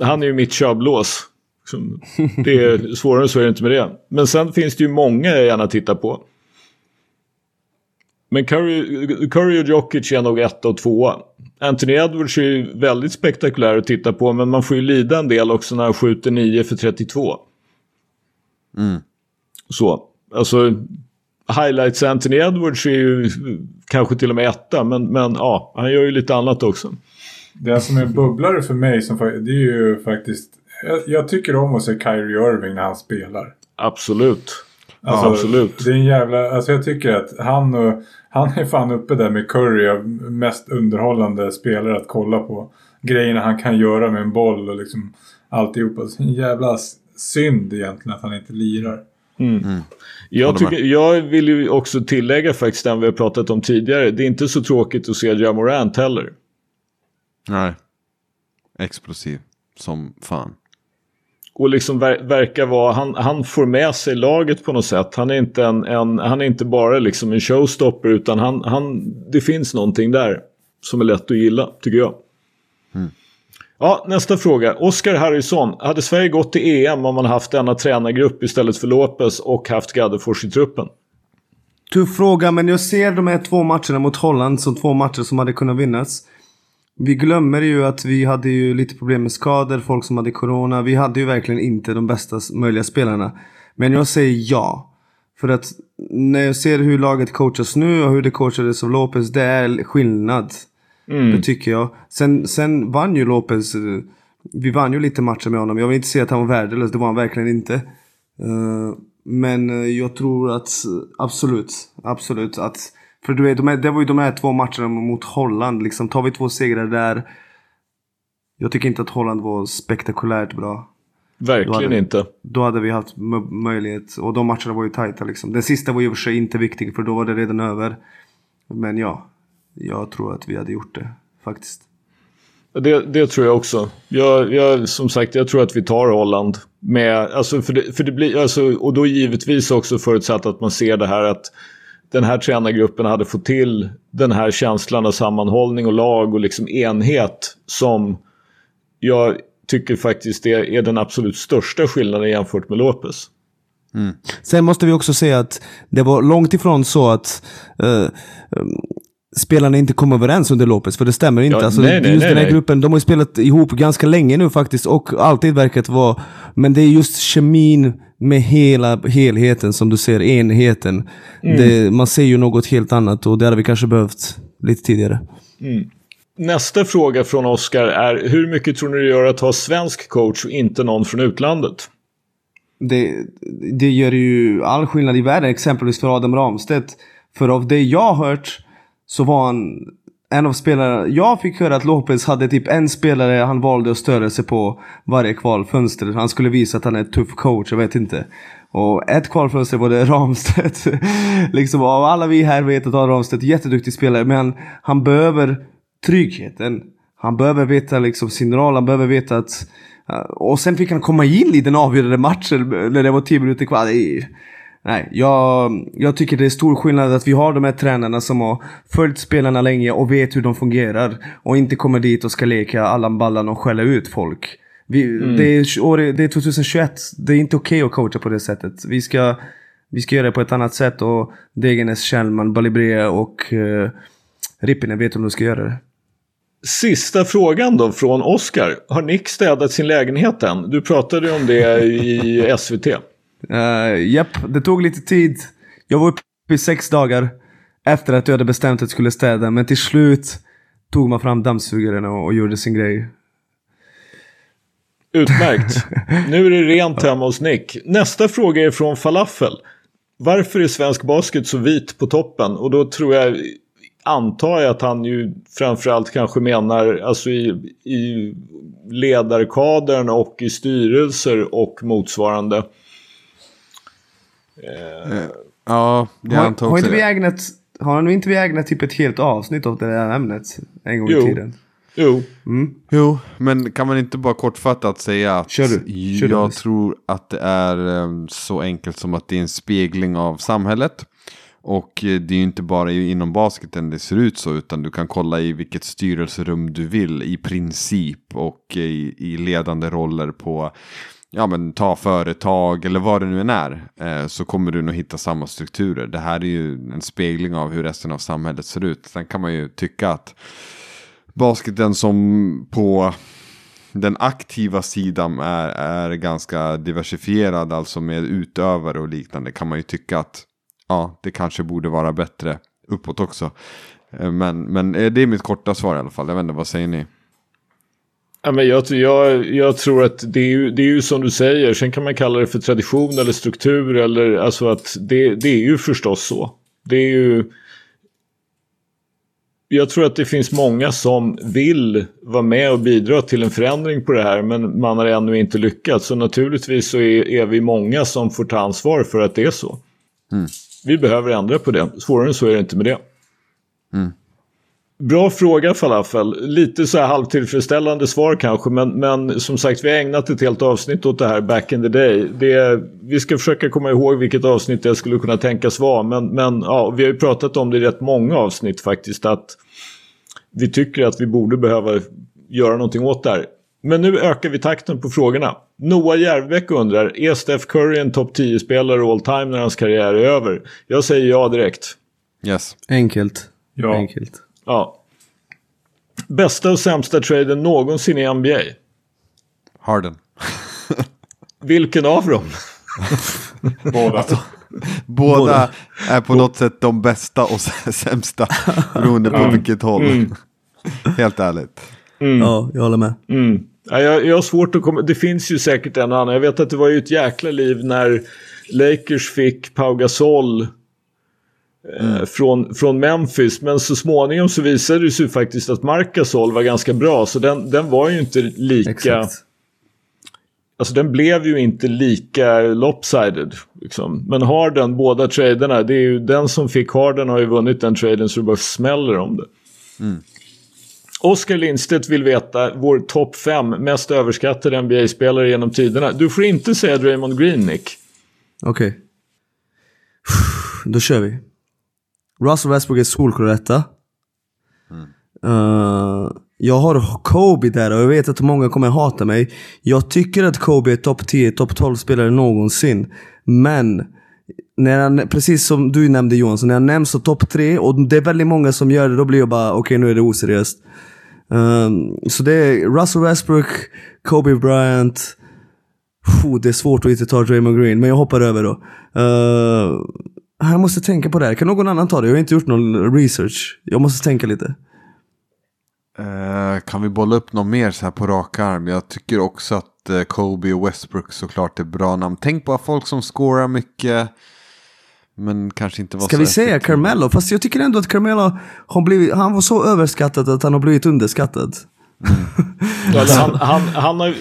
S1: Han är ju mitt köblås. Liksom, det är svårare så är det inte med det. Men sen finns det ju många jag gärna tittar på. Men Curry, Curry och Jokic är nog ett och tvåa. Anthony Edwards är ju väldigt spektakulär att titta på men man får ju lida en del också när han skjuter 9 för 32.
S2: Mm.
S1: Så, alltså highlights Anthony Edwards är ju kanske till och med etta men, men ja, han gör ju lite annat också.
S3: Det som är bubblare för mig som, det är ju faktiskt jag, jag tycker om att se Kyrie Irving när han spelar.
S1: Absolut.
S3: Alltså, ja, absolut. Det är en jävla, alltså jag tycker att han och, han är fan uppe där med Curry mest underhållande spelare att kolla på. Grejerna han kan göra med en boll och liksom alltihopa. Så en jävla synd egentligen att han inte lirar.
S1: Mm. Mm. Jag, tycker, jag vill ju också tillägga faktiskt den vi har pratat om tidigare. Det är inte så tråkigt att se Jamorant heller.
S2: Nej. Explosiv som fan
S1: och liksom ver verkar vara, han, han får med sig laget på något sätt. Han är inte, en, en han är inte bara liksom en showstopper utan han, han, det finns någonting där som är lätt att gilla, tycker jag.
S2: Mm.
S1: Ja, nästa fråga. Oskar Harrison. Hade Sverige gått till EM om man haft denna tränargrupp istället för Lopez och haft Gaddefors i truppen?
S4: Tuff fråga, men jag ser de här två matcherna mot Holland som två matcher som hade kunnat vinnas. Vi glömmer ju att vi hade ju lite problem med skador, folk som hade corona. Vi hade ju verkligen inte de bästa möjliga spelarna. Men jag säger ja. För att när jag ser hur laget coachas nu och hur det coachades av Lopez, det är skillnad. Mm. Det tycker jag. Sen, sen vann ju Lopez. Eh, vi vann ju lite matcher med honom. Jag vill inte säga att han var värdelös, det var han verkligen inte. Uh, men eh, jag tror att absolut, absolut att för du vet, de här, det var ju de här två matcherna mot Holland. Liksom, tar vi två segrar där. Jag tycker inte att Holland var spektakulärt bra.
S1: Verkligen
S4: hade-
S1: inte.
S4: Då hade vi haft möjlighet. Och de matcherna var ju tajta liksom. Den sista var ju i och för sig inte viktig för då var det redan över. Men ja, jag tror att vi hade gjort det faktiskt.
S1: Det, det tror jag också. Jag, jag, som sagt, jag tror att vi tar Holland. Med, alltså för det, för det blir, alltså, och då givetvis också förutsatt att man ser det här att den här tränargruppen hade fått till den här känslan av sammanhållning och lag och liksom enhet som jag tycker faktiskt är, är den absolut största skillnaden jämfört med Lopez.
S4: Sen måste vi också säga att det var långt ifrån så att eh, um, spelarna inte kom överens under Lopez, för det stämmer inte.
S1: Ja,
S4: alltså,
S1: nej, nej,
S4: just
S1: nej,
S4: den här gruppen, de har ju spelat ihop ganska länge nu faktiskt och alltid verkat vara... Men det är just kemin med hela helheten som du ser, enheten.
S1: Mm.
S4: Det, man ser ju något helt annat och det hade vi kanske behövt lite tidigare.
S1: Nästa fråga från Oskar är hur mycket tror ni det gör att ha svensk coach och inte någon från utlandet?
S4: det, det gör ju all skillnad i världen, exempelvis för Adam Ramstedt. För av det jag har hört så var han en av spelarna. Jag fick höra att Lopez hade typ en spelare han valde att störa sig på varje kvalfönster. Han skulle visa att han är en tuff coach, jag vet inte. Och ett kvalfönster var det Ramstedt. liksom av alla vi här vet att Ramstedt är jätteduktig spelare men han behöver tryggheten. Han behöver veta liksom sin roll, han behöver veta att... Och sen fick han komma in i den avgörande matchen när det var 10 minuter kvar. Nej, jag, jag tycker det är stor skillnad att vi har de här tränarna som har följt spelarna länge och vet hur de fungerar. Och inte kommer dit och ska leka Allan Ballan och skälla ut folk. Vi, det, är, det är 2021, det är inte okej att coacha på det sättet. Vi ska, vi ska göra det på ett annat sätt och Degernes, Kjellman, Balibrea och uh, Rippinen vet hur de ska göra det.
S1: Sista frågan då från Oskar. Har Nick städat sin lägenhet än? Du pratade ju om det i SVT.
S4: Uh, Japp, det tog lite tid. Jag var uppe i sex dagar efter att jag hade bestämt att jag skulle städa. Men till slut tog man fram dammsugaren och, och gjorde sin grej.
S1: Utmärkt. Nu är det rent hemma hos Nick. Nästa fråga är från Falafel. Varför är svensk basket så vit på toppen? Och då tror jag, antar jag att han ju framförallt kanske menar alltså i, i ledarkadern och i styrelser och motsvarande.
S2: Ja, det
S4: Har,
S2: antar
S4: har,
S2: också
S4: inte vi
S2: det.
S4: ägnat, har nu inte vi ägnat typ ett helt avsnitt åt det här ämnet en gång
S1: Jo.
S4: i tiden?
S1: Jo,
S2: Jo, men kan man inte bara kortfattat säga att
S4: Kör du. Kör du,
S2: jag
S4: Alice.
S2: tror att det är eh, så enkelt som att det är en spegling av samhället. Och eh, det är ju inte bara inom basketen det ser ut så, utan du kan kolla i vilket styrelserum du vill i princip och i, i ledande roller på ja men ta företag eller vad det nu än är. Eh, så kommer du nog hitta samma strukturer. Det här är ju en spegling av hur resten av samhället ser ut. Sen kan man ju tycka att basketen som på den aktiva sidan är, är ganska diversifierad, alltså med utövare och liknande, kan man ju tycka att ja, det kanske borde vara bättre uppåt också. Eh, men, men eh, det är mitt korta svar i alla fall. Jag vet inte, vad säger ni?
S1: Ja, men jag, jag, jag tror att det är, ju, det är ju som du säger. Sen kan man kalla det för tradition eller struktur. Eller, alltså att det, det är ju förstås så. Det är ju... Jag tror att det finns många som vill vara med och bidra till en förändring på det här. Men man har ännu inte lyckats. Så naturligtvis så är, är vi många som får ta ansvar för att det är så. Vi behöver ändra på det. Svårare än så är det inte med det. Bra fråga Falafel. Lite så här halvtillfredsställande svar kanske. Men, men som sagt vi har ägnat ett helt avsnitt åt det här back in the day. Det, vi ska försöka komma ihåg vilket avsnitt det skulle kunna tänkas vara. Men, men ja, vi har ju pratat om det i rätt många avsnitt faktiskt. Att vi tycker att vi borde behöva göra någonting åt det här. Men nu ökar vi takten på frågorna. Noah Järvbäck undrar, är Steph Curry en topp 10-spelare all time när hans karriär är över? Jag säger ja direkt.
S2: Yes.
S4: Enkelt.
S3: Ja.
S4: Enkelt.
S1: Ja. Bästa och sämsta traden någonsin i NBA?
S2: Harden.
S1: Vilken av dem?
S3: Båda.
S2: Båda är på något sätt de bästa och sämsta. Beroende på vilket håll. Helt ärligt.
S4: Ja, jag håller med.
S1: Mm. Ja, jag, jag har svårt att komma... Det finns ju säkert en och annan. Jag vet att det var ju ett jäkla liv när Lakers fick Pau Gasol eh, från, från Memphis. Men så småningom så visade det sig faktiskt att Marc Gasol var ganska bra. Så den, den var ju inte lika...
S4: Exakt.
S1: Alltså den blev ju inte lika lopsided. Liksom. Men Harden, båda traderna, det är ju den som fick Harden har ju vunnit den traden så det bara smäller om det.
S2: Mm.
S1: Oskar Lindstedt vill veta vår topp 5 mest överskattade NBA-spelare genom tiderna. Du får inte säga Draymond Green, Nick.
S4: Okej. Då kör vi. Russell Westbrook är solklar etta. Uh, eh, jag har Kobe där och jag vet att många kommer hata mig. Jag tycker att Kobe är topp 10, topp 12 spelare någonsin. Men, när han, precis som du nämnde Johansson, när han nämns som topp 3 och det är väldigt många som gör det, då blir jag bara okej okay, nu är det oseriöst. Um, så det är Russell Westbrook, Kobe Bryant. Puh, det är svårt att inte ta Draymond Green, men jag hoppar över då. Uh, jag måste tänka på det här. Kan någon annan ta det? Jag har inte gjort någon research. Jag måste tänka lite.
S2: Eh, kan vi bolla upp något mer så här på rak arm? Jag tycker också att eh, Kobe och Westbrook såklart är bra namn. Tänk på folk som scorar mycket. Men kanske inte var
S4: Ska
S2: så
S4: vi säga. Carmelo? Fast jag tycker ändå att Carmelo har blivit, han var så överskattad att han har blivit underskattad.
S1: Eller han, han, han, har,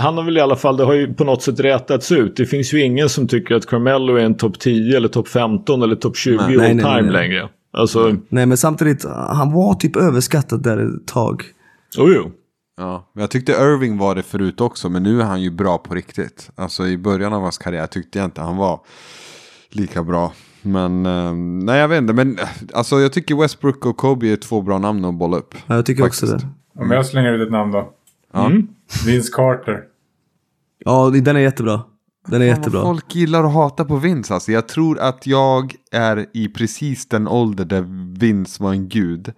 S1: han har väl i alla fall, det har ju på något sätt rätats ut. Det finns ju ingen som tycker att Carmelo är en topp 10 eller topp 15 eller topp 20
S2: Nej.
S1: all
S4: Nej,
S1: time
S4: nej, nej.
S1: längre. Alltså,
S4: Nej men samtidigt, han var typ överskattad där ett tag.
S1: oh, jo.
S2: Ja, men jag tyckte Irving var det förut också. Men nu är han ju bra på riktigt. Alltså i början av hans karriär tyckte jag inte han var lika bra. Men eh, nej jag vet inte. Men eh, alltså jag tycker Westbrook och Kobe är två bra namn att bolla upp.
S4: Ja, jag tycker också
S2: Faktiskt.
S4: det.
S3: Om jag slänger ut ett namn då.
S2: Ja.
S3: Vince Carter.
S4: Ja, den är jättebra. Den är
S2: Fan,
S4: jättebra.
S2: Folk gillar att hata på Vince alltså. Jag tror att jag är i precis den ålder där Vince var en gud.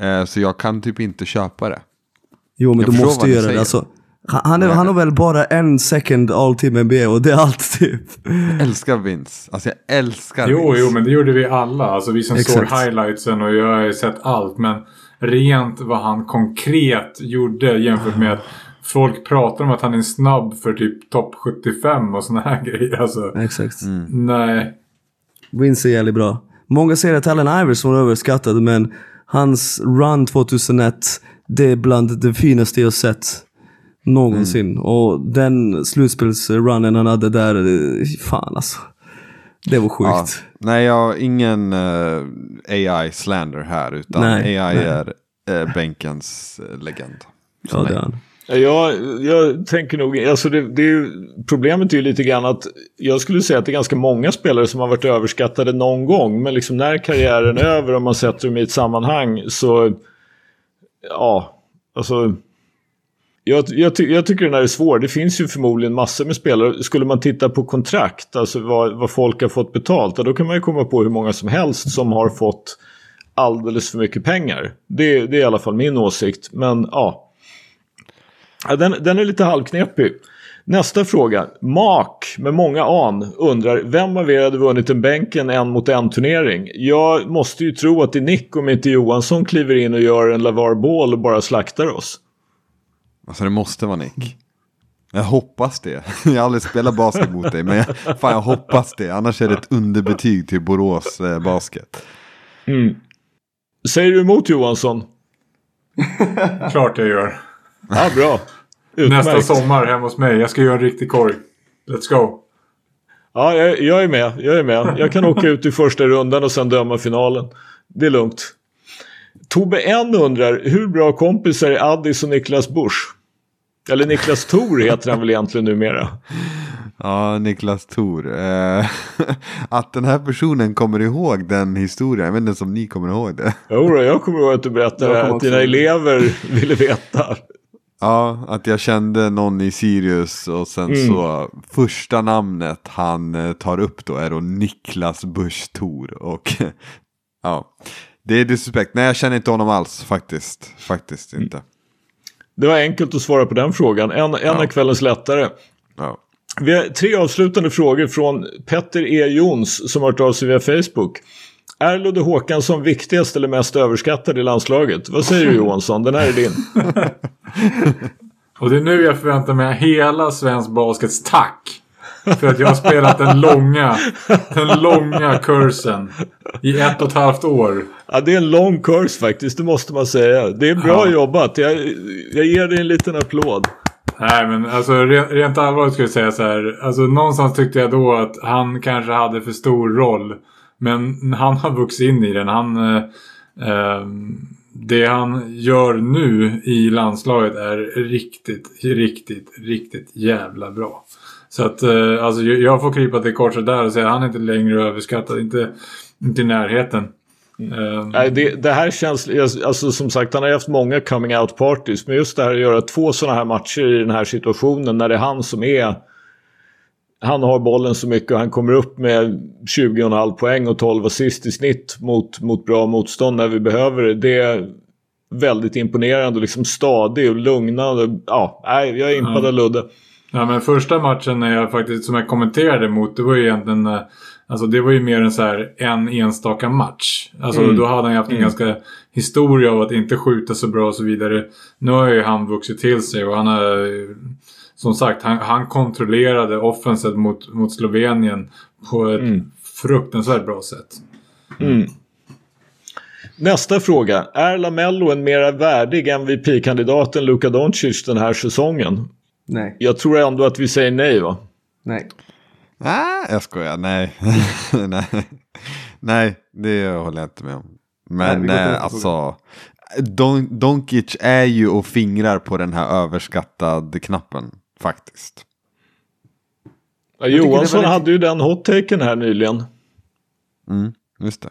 S2: Eh, så jag kan typ inte köpa det.
S4: Jo men
S2: Jag
S4: du måste göra det. Alltså, han, är, han har väl bara en second all team NBA och det är allt typ.
S2: Jag älskar Vince. Alltså jag älskar
S3: Jo,
S2: Vince.
S3: jo, men det gjorde vi alla. Alltså vi som
S4: Exakt.
S3: såg highlightsen och jag har sett allt. Men rent vad han konkret gjorde jämfört med att folk pratar om att han är snabb för typ topp 75 och såna här grejer. Alltså,
S4: Exakt.
S3: nej.
S4: Vince är jävligt bra. Många säger att Allen Iverson var överskattad men hans run 2001 det är bland det finaste jag sett någonsin. Och den slutspelsrunnen han hade där, eh, fan alltså. Det var
S2: Ja.
S4: sjukt.
S2: Nej, jag har ingen eh, AI-slander här. Utan
S4: Nej,
S2: AI
S4: nej.
S2: är eh, bänkens eh, legend. Så
S4: Ja, det är han.
S1: Jag, jag tänker nog, alltså det, det är ju, problemet är ju lite grann att jag skulle säga att det är ganska många spelare som har varit överskattade någon gång. Men liksom när karriären är över och man sätter dem i ett sammanhang så, ja, alltså. Jag, jag, ty, jag tycker den här är svår. Det finns ju förmodligen massor med spelare. Skulle man titta på kontrakt, alltså vad, vad folk har fått betalt, ja, då kan man ju komma på hur många som helst som har fått alldeles för mycket pengar. Det, det är i alla fall min åsikt. Men ja, Ja, den, den är lite halvknepig. Nästa fråga. Mak med många an undrar vem av er hade vunnit en bänken en mot en turnering? Jag måste ju tro att det är Nick om inte Johansson kliver in och gör en Lavar Ball och bara slaktar oss.
S2: Alltså det måste vara Nick. Jag hoppas det. Jag har aldrig spelat basket mot dig. Men jag, fan jag hoppas det. Annars är det ett underbetyg till Borås eh, basket.
S1: Säger du emot Johansson?
S3: Klart jag gör.
S1: Ja, bra.
S3: Nästa
S1: Utmärkt.
S3: sommar hemma hos mig. Jag ska göra en riktig korg. Let's go.
S1: Ja, jag, jag är med. Jag är med. Jag kan åka ut i första rundan och sen döma finalen. Det är lugnt. Tobbe N undrar, hur bra kompisar är Addis och Niklas Busch? Eller Niklas Thor heter han väl egentligen numera?
S2: Ja, Niklas Thor. Eh, att den här personen kommer ihåg den historien. Jag vet inte om ni kommer ihåg det.
S1: Jo, jag kommer ihåg att du berättade att dina elever ville veta.
S2: Ja, att jag kände någon i Sirius och sen
S1: Mm.
S2: så första namnet han eh, tar upp då är då Niklas Busch Thor. Och ja, det är disrespect. Nej, jag känner inte honom alls faktiskt. Faktiskt
S1: Mm.
S2: inte.
S1: Det var enkelt att svara på den frågan. En, en av kvällens lättare.
S2: Ja.
S1: Vi har tre avslutande frågor från Petter E. Jons som har hört av sig via Facebook. Är Ludde Håkansson viktigast eller mest överskattad i landslaget? Vad säger du Johansson? Den här är din.
S3: Och det är nu jag förväntar mig hela svensk baskets tack. För att jag har spelat den långa, den långa kursen i ett och ett halvt år.
S1: Ja, det är en lång kurs faktiskt, det måste man säga. Det är bra
S3: Ja.
S1: jobbat. Jag, jag ger dig en liten applåd.
S3: Nej men alltså rent, rent allvarligt skulle jag säga så här. Alltså någonstans tyckte jag då att han kanske hade för stor roll. Men han har vuxit in i den. Han, eh, eh, det han gör nu i landslaget är riktigt, riktigt, riktigt jävla bra. Så att eh, alltså, jag får krypa till korset där och säga att han är inte längre överskattad. Inte, inte i närheten.
S1: Mm. Nej, det, det, här känns, alltså som sagt han har haft många coming out parties. Men just det här att göra två sådana här matcher i den här situationen när det är han som är han har bollen så mycket och han kommer upp med 20,5 poäng och 12 assist i snitt mot, mot bra motstånd när vi behöver det. Det är väldigt imponerande och liksom stadig och lugnande. Ja, nej, jag är impad mm. av Ludde.
S3: Ja, men första matchen när jag faktiskt, som jag kommenterade mot, det var ju egentligen eh, Alltså det var ju mer en så här en enstaka match. Alltså mm. då hade han ju haft en mm. ganska historia av att inte skjuta så bra och så vidare. Nu har ju han vuxit till sig och han har som sagt, han, han kontrollerade offenset mot, mot Slovenien på ett mm. fruktansvärt bra sätt.
S1: Mm. Nästa fråga. Är Lamello en mera värdig MVP-kandidat än Luka Doncic den här säsongen?
S4: Nej.
S1: Jag tror ändå att vi säger nej va?
S4: Nej.
S2: Nej, jag skojar. Nej. nej. nej, det håller jag inte med om. Men nej, eh, alltså. Don Donkic är ju och fingrar på den här överskattade knappen. Faktiskt.
S1: Ja, Johansson väldigt... hade ju den hot-taken här nyligen.
S2: Mm, just det.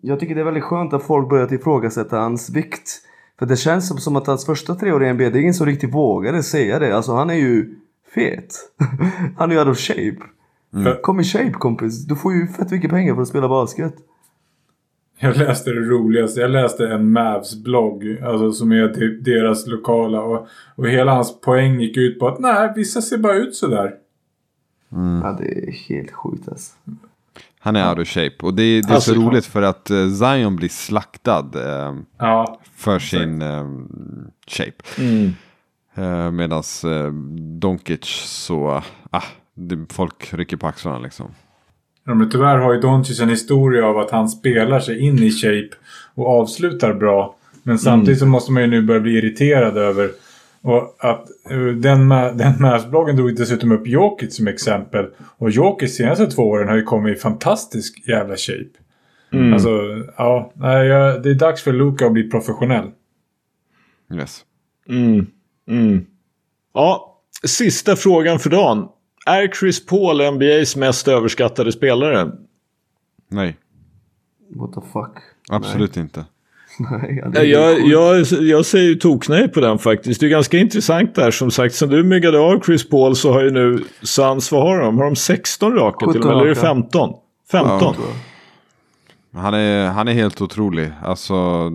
S4: Jag tycker det är väldigt skönt att folk börjat ifrågasätta hans vikt. För det känns som att hans första tre år i NBA, det är ingen som riktigt vågade säga det. Alltså han är ju fet. han är ju out of shape. Mm. Kom i shape kompis. Du får ju fett mycket pengar för att spela basket.
S3: Jag läste det roligaste. Jag läste en Mavs-blogg. Alltså som är typ deras lokala. Och, och hela hans poäng gick ut på att nej, vissa ser bara ut sådär.
S4: Mm. Ja, det är helt sjukt alltså.
S2: Han är out of shape. Och det, det är alltså, så roligt för att uh, Zion blir slaktad uh, ja, för sin uh, shape. Mm. Uh, Medan uh, Donkic så, ah, det, folk rycker på axlarna liksom.
S3: Ja, men tyvärr har ju Doncic en historia av att han spelar sig in i shape och avslutar bra. Men samtidigt mm. så måste man ju nu börja bli irriterad över och att uh, den, den Mavs-bloggen drog dessutom upp Jokic som exempel. Och Jokic senaste två åren har ju kommit i fantastisk jävla shape. Mm. Alltså, ja. Det är dags för Luka att bli professionell.
S2: Yes.
S1: Mm. Mm. Ja, sista frågan för dagen. Är Chris Paul NBAs mest överskattade spelare?
S2: Nej.
S4: What the fuck?
S2: Absolut Nej. inte.
S1: Nej, jag, jag, jag säger ju toknej på den faktiskt. Det är ganska intressant där som sagt. Sen du myggade av Chris Paul så har ju nu Suns, vad har de? Har de 16 raka till och med? Eller är det 15? 15? Ja.
S2: Han, är, han är helt otrolig. Alltså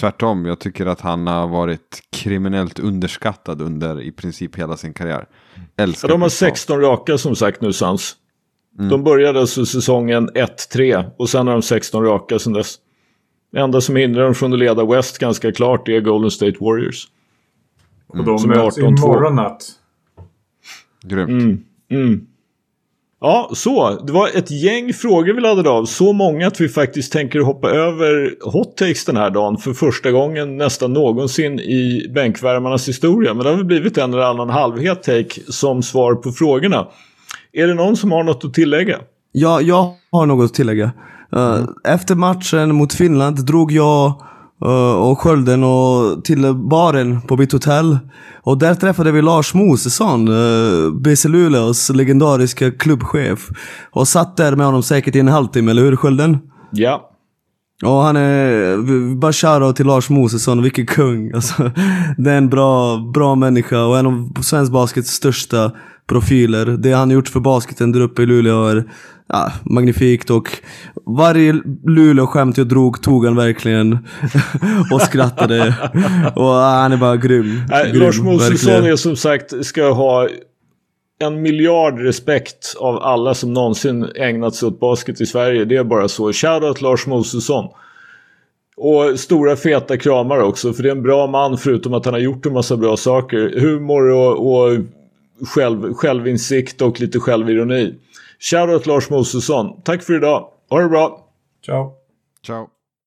S2: tvärtom. Jag tycker att han har varit kriminellt underskattad under i princip hela sin karriär.
S1: Älskar ja, de har 16 raka som sagt nu Suns. Mm. De började alltså säsongen 1-3 och sen har de 16 raka sen dess. Det enda som hindrar dem från att leda West ganska klart är Golden State Warriors.
S3: Mm. Och de möts imorgon natt.
S2: Grymt.
S1: Mm. Mm. Ja, så. Det var ett gäng frågor vi laddade av. Så många att vi faktiskt tänker hoppa över hot takes den här dagen för första gången nästan någonsin i bänkvärmarnas historia. Men det har väl blivit en eller annan halvhet take som svar på frågorna. Är det någon som har något att tillägga?
S4: Ja, jag har något att tillägga. Uh, efter matchen mot Finland drog jag uh, och Skölden och till baren på mitt hotell. Och där träffade vi Lars Mosesson, uh, BC Luleås legendariska klubbchef. Och satt där med honom säkert i en halvtimme, eller hur Skölden?
S1: Ja.
S4: Och han är, bara shoutout till Lars Mosesson, vilken kung. Alltså, det är en bra, bra människa och en av svensk baskets största profiler. Det han gjort för basketen där uppe i Luleå är ja, magnifikt och varje Luleå-skämt jag drog tog han verkligen och skrattade. och ja, han är bara grym.
S1: Nej,
S4: grym
S1: Lars Mosesson är som sagt, ska ha en miljard respekt av alla som någonsin ägnat sig åt basket i Sverige. Det är bara så. Shoutout Lars Mosesson. Och stora feta kramar också, för det är en bra man förutom att han har gjort en massa bra saker. Humor och, och själv, självinsikt och lite självironi. Shoutout Lars Mosesson. Tack för idag. Ha det bra.
S3: Ciao.
S2: Ciao.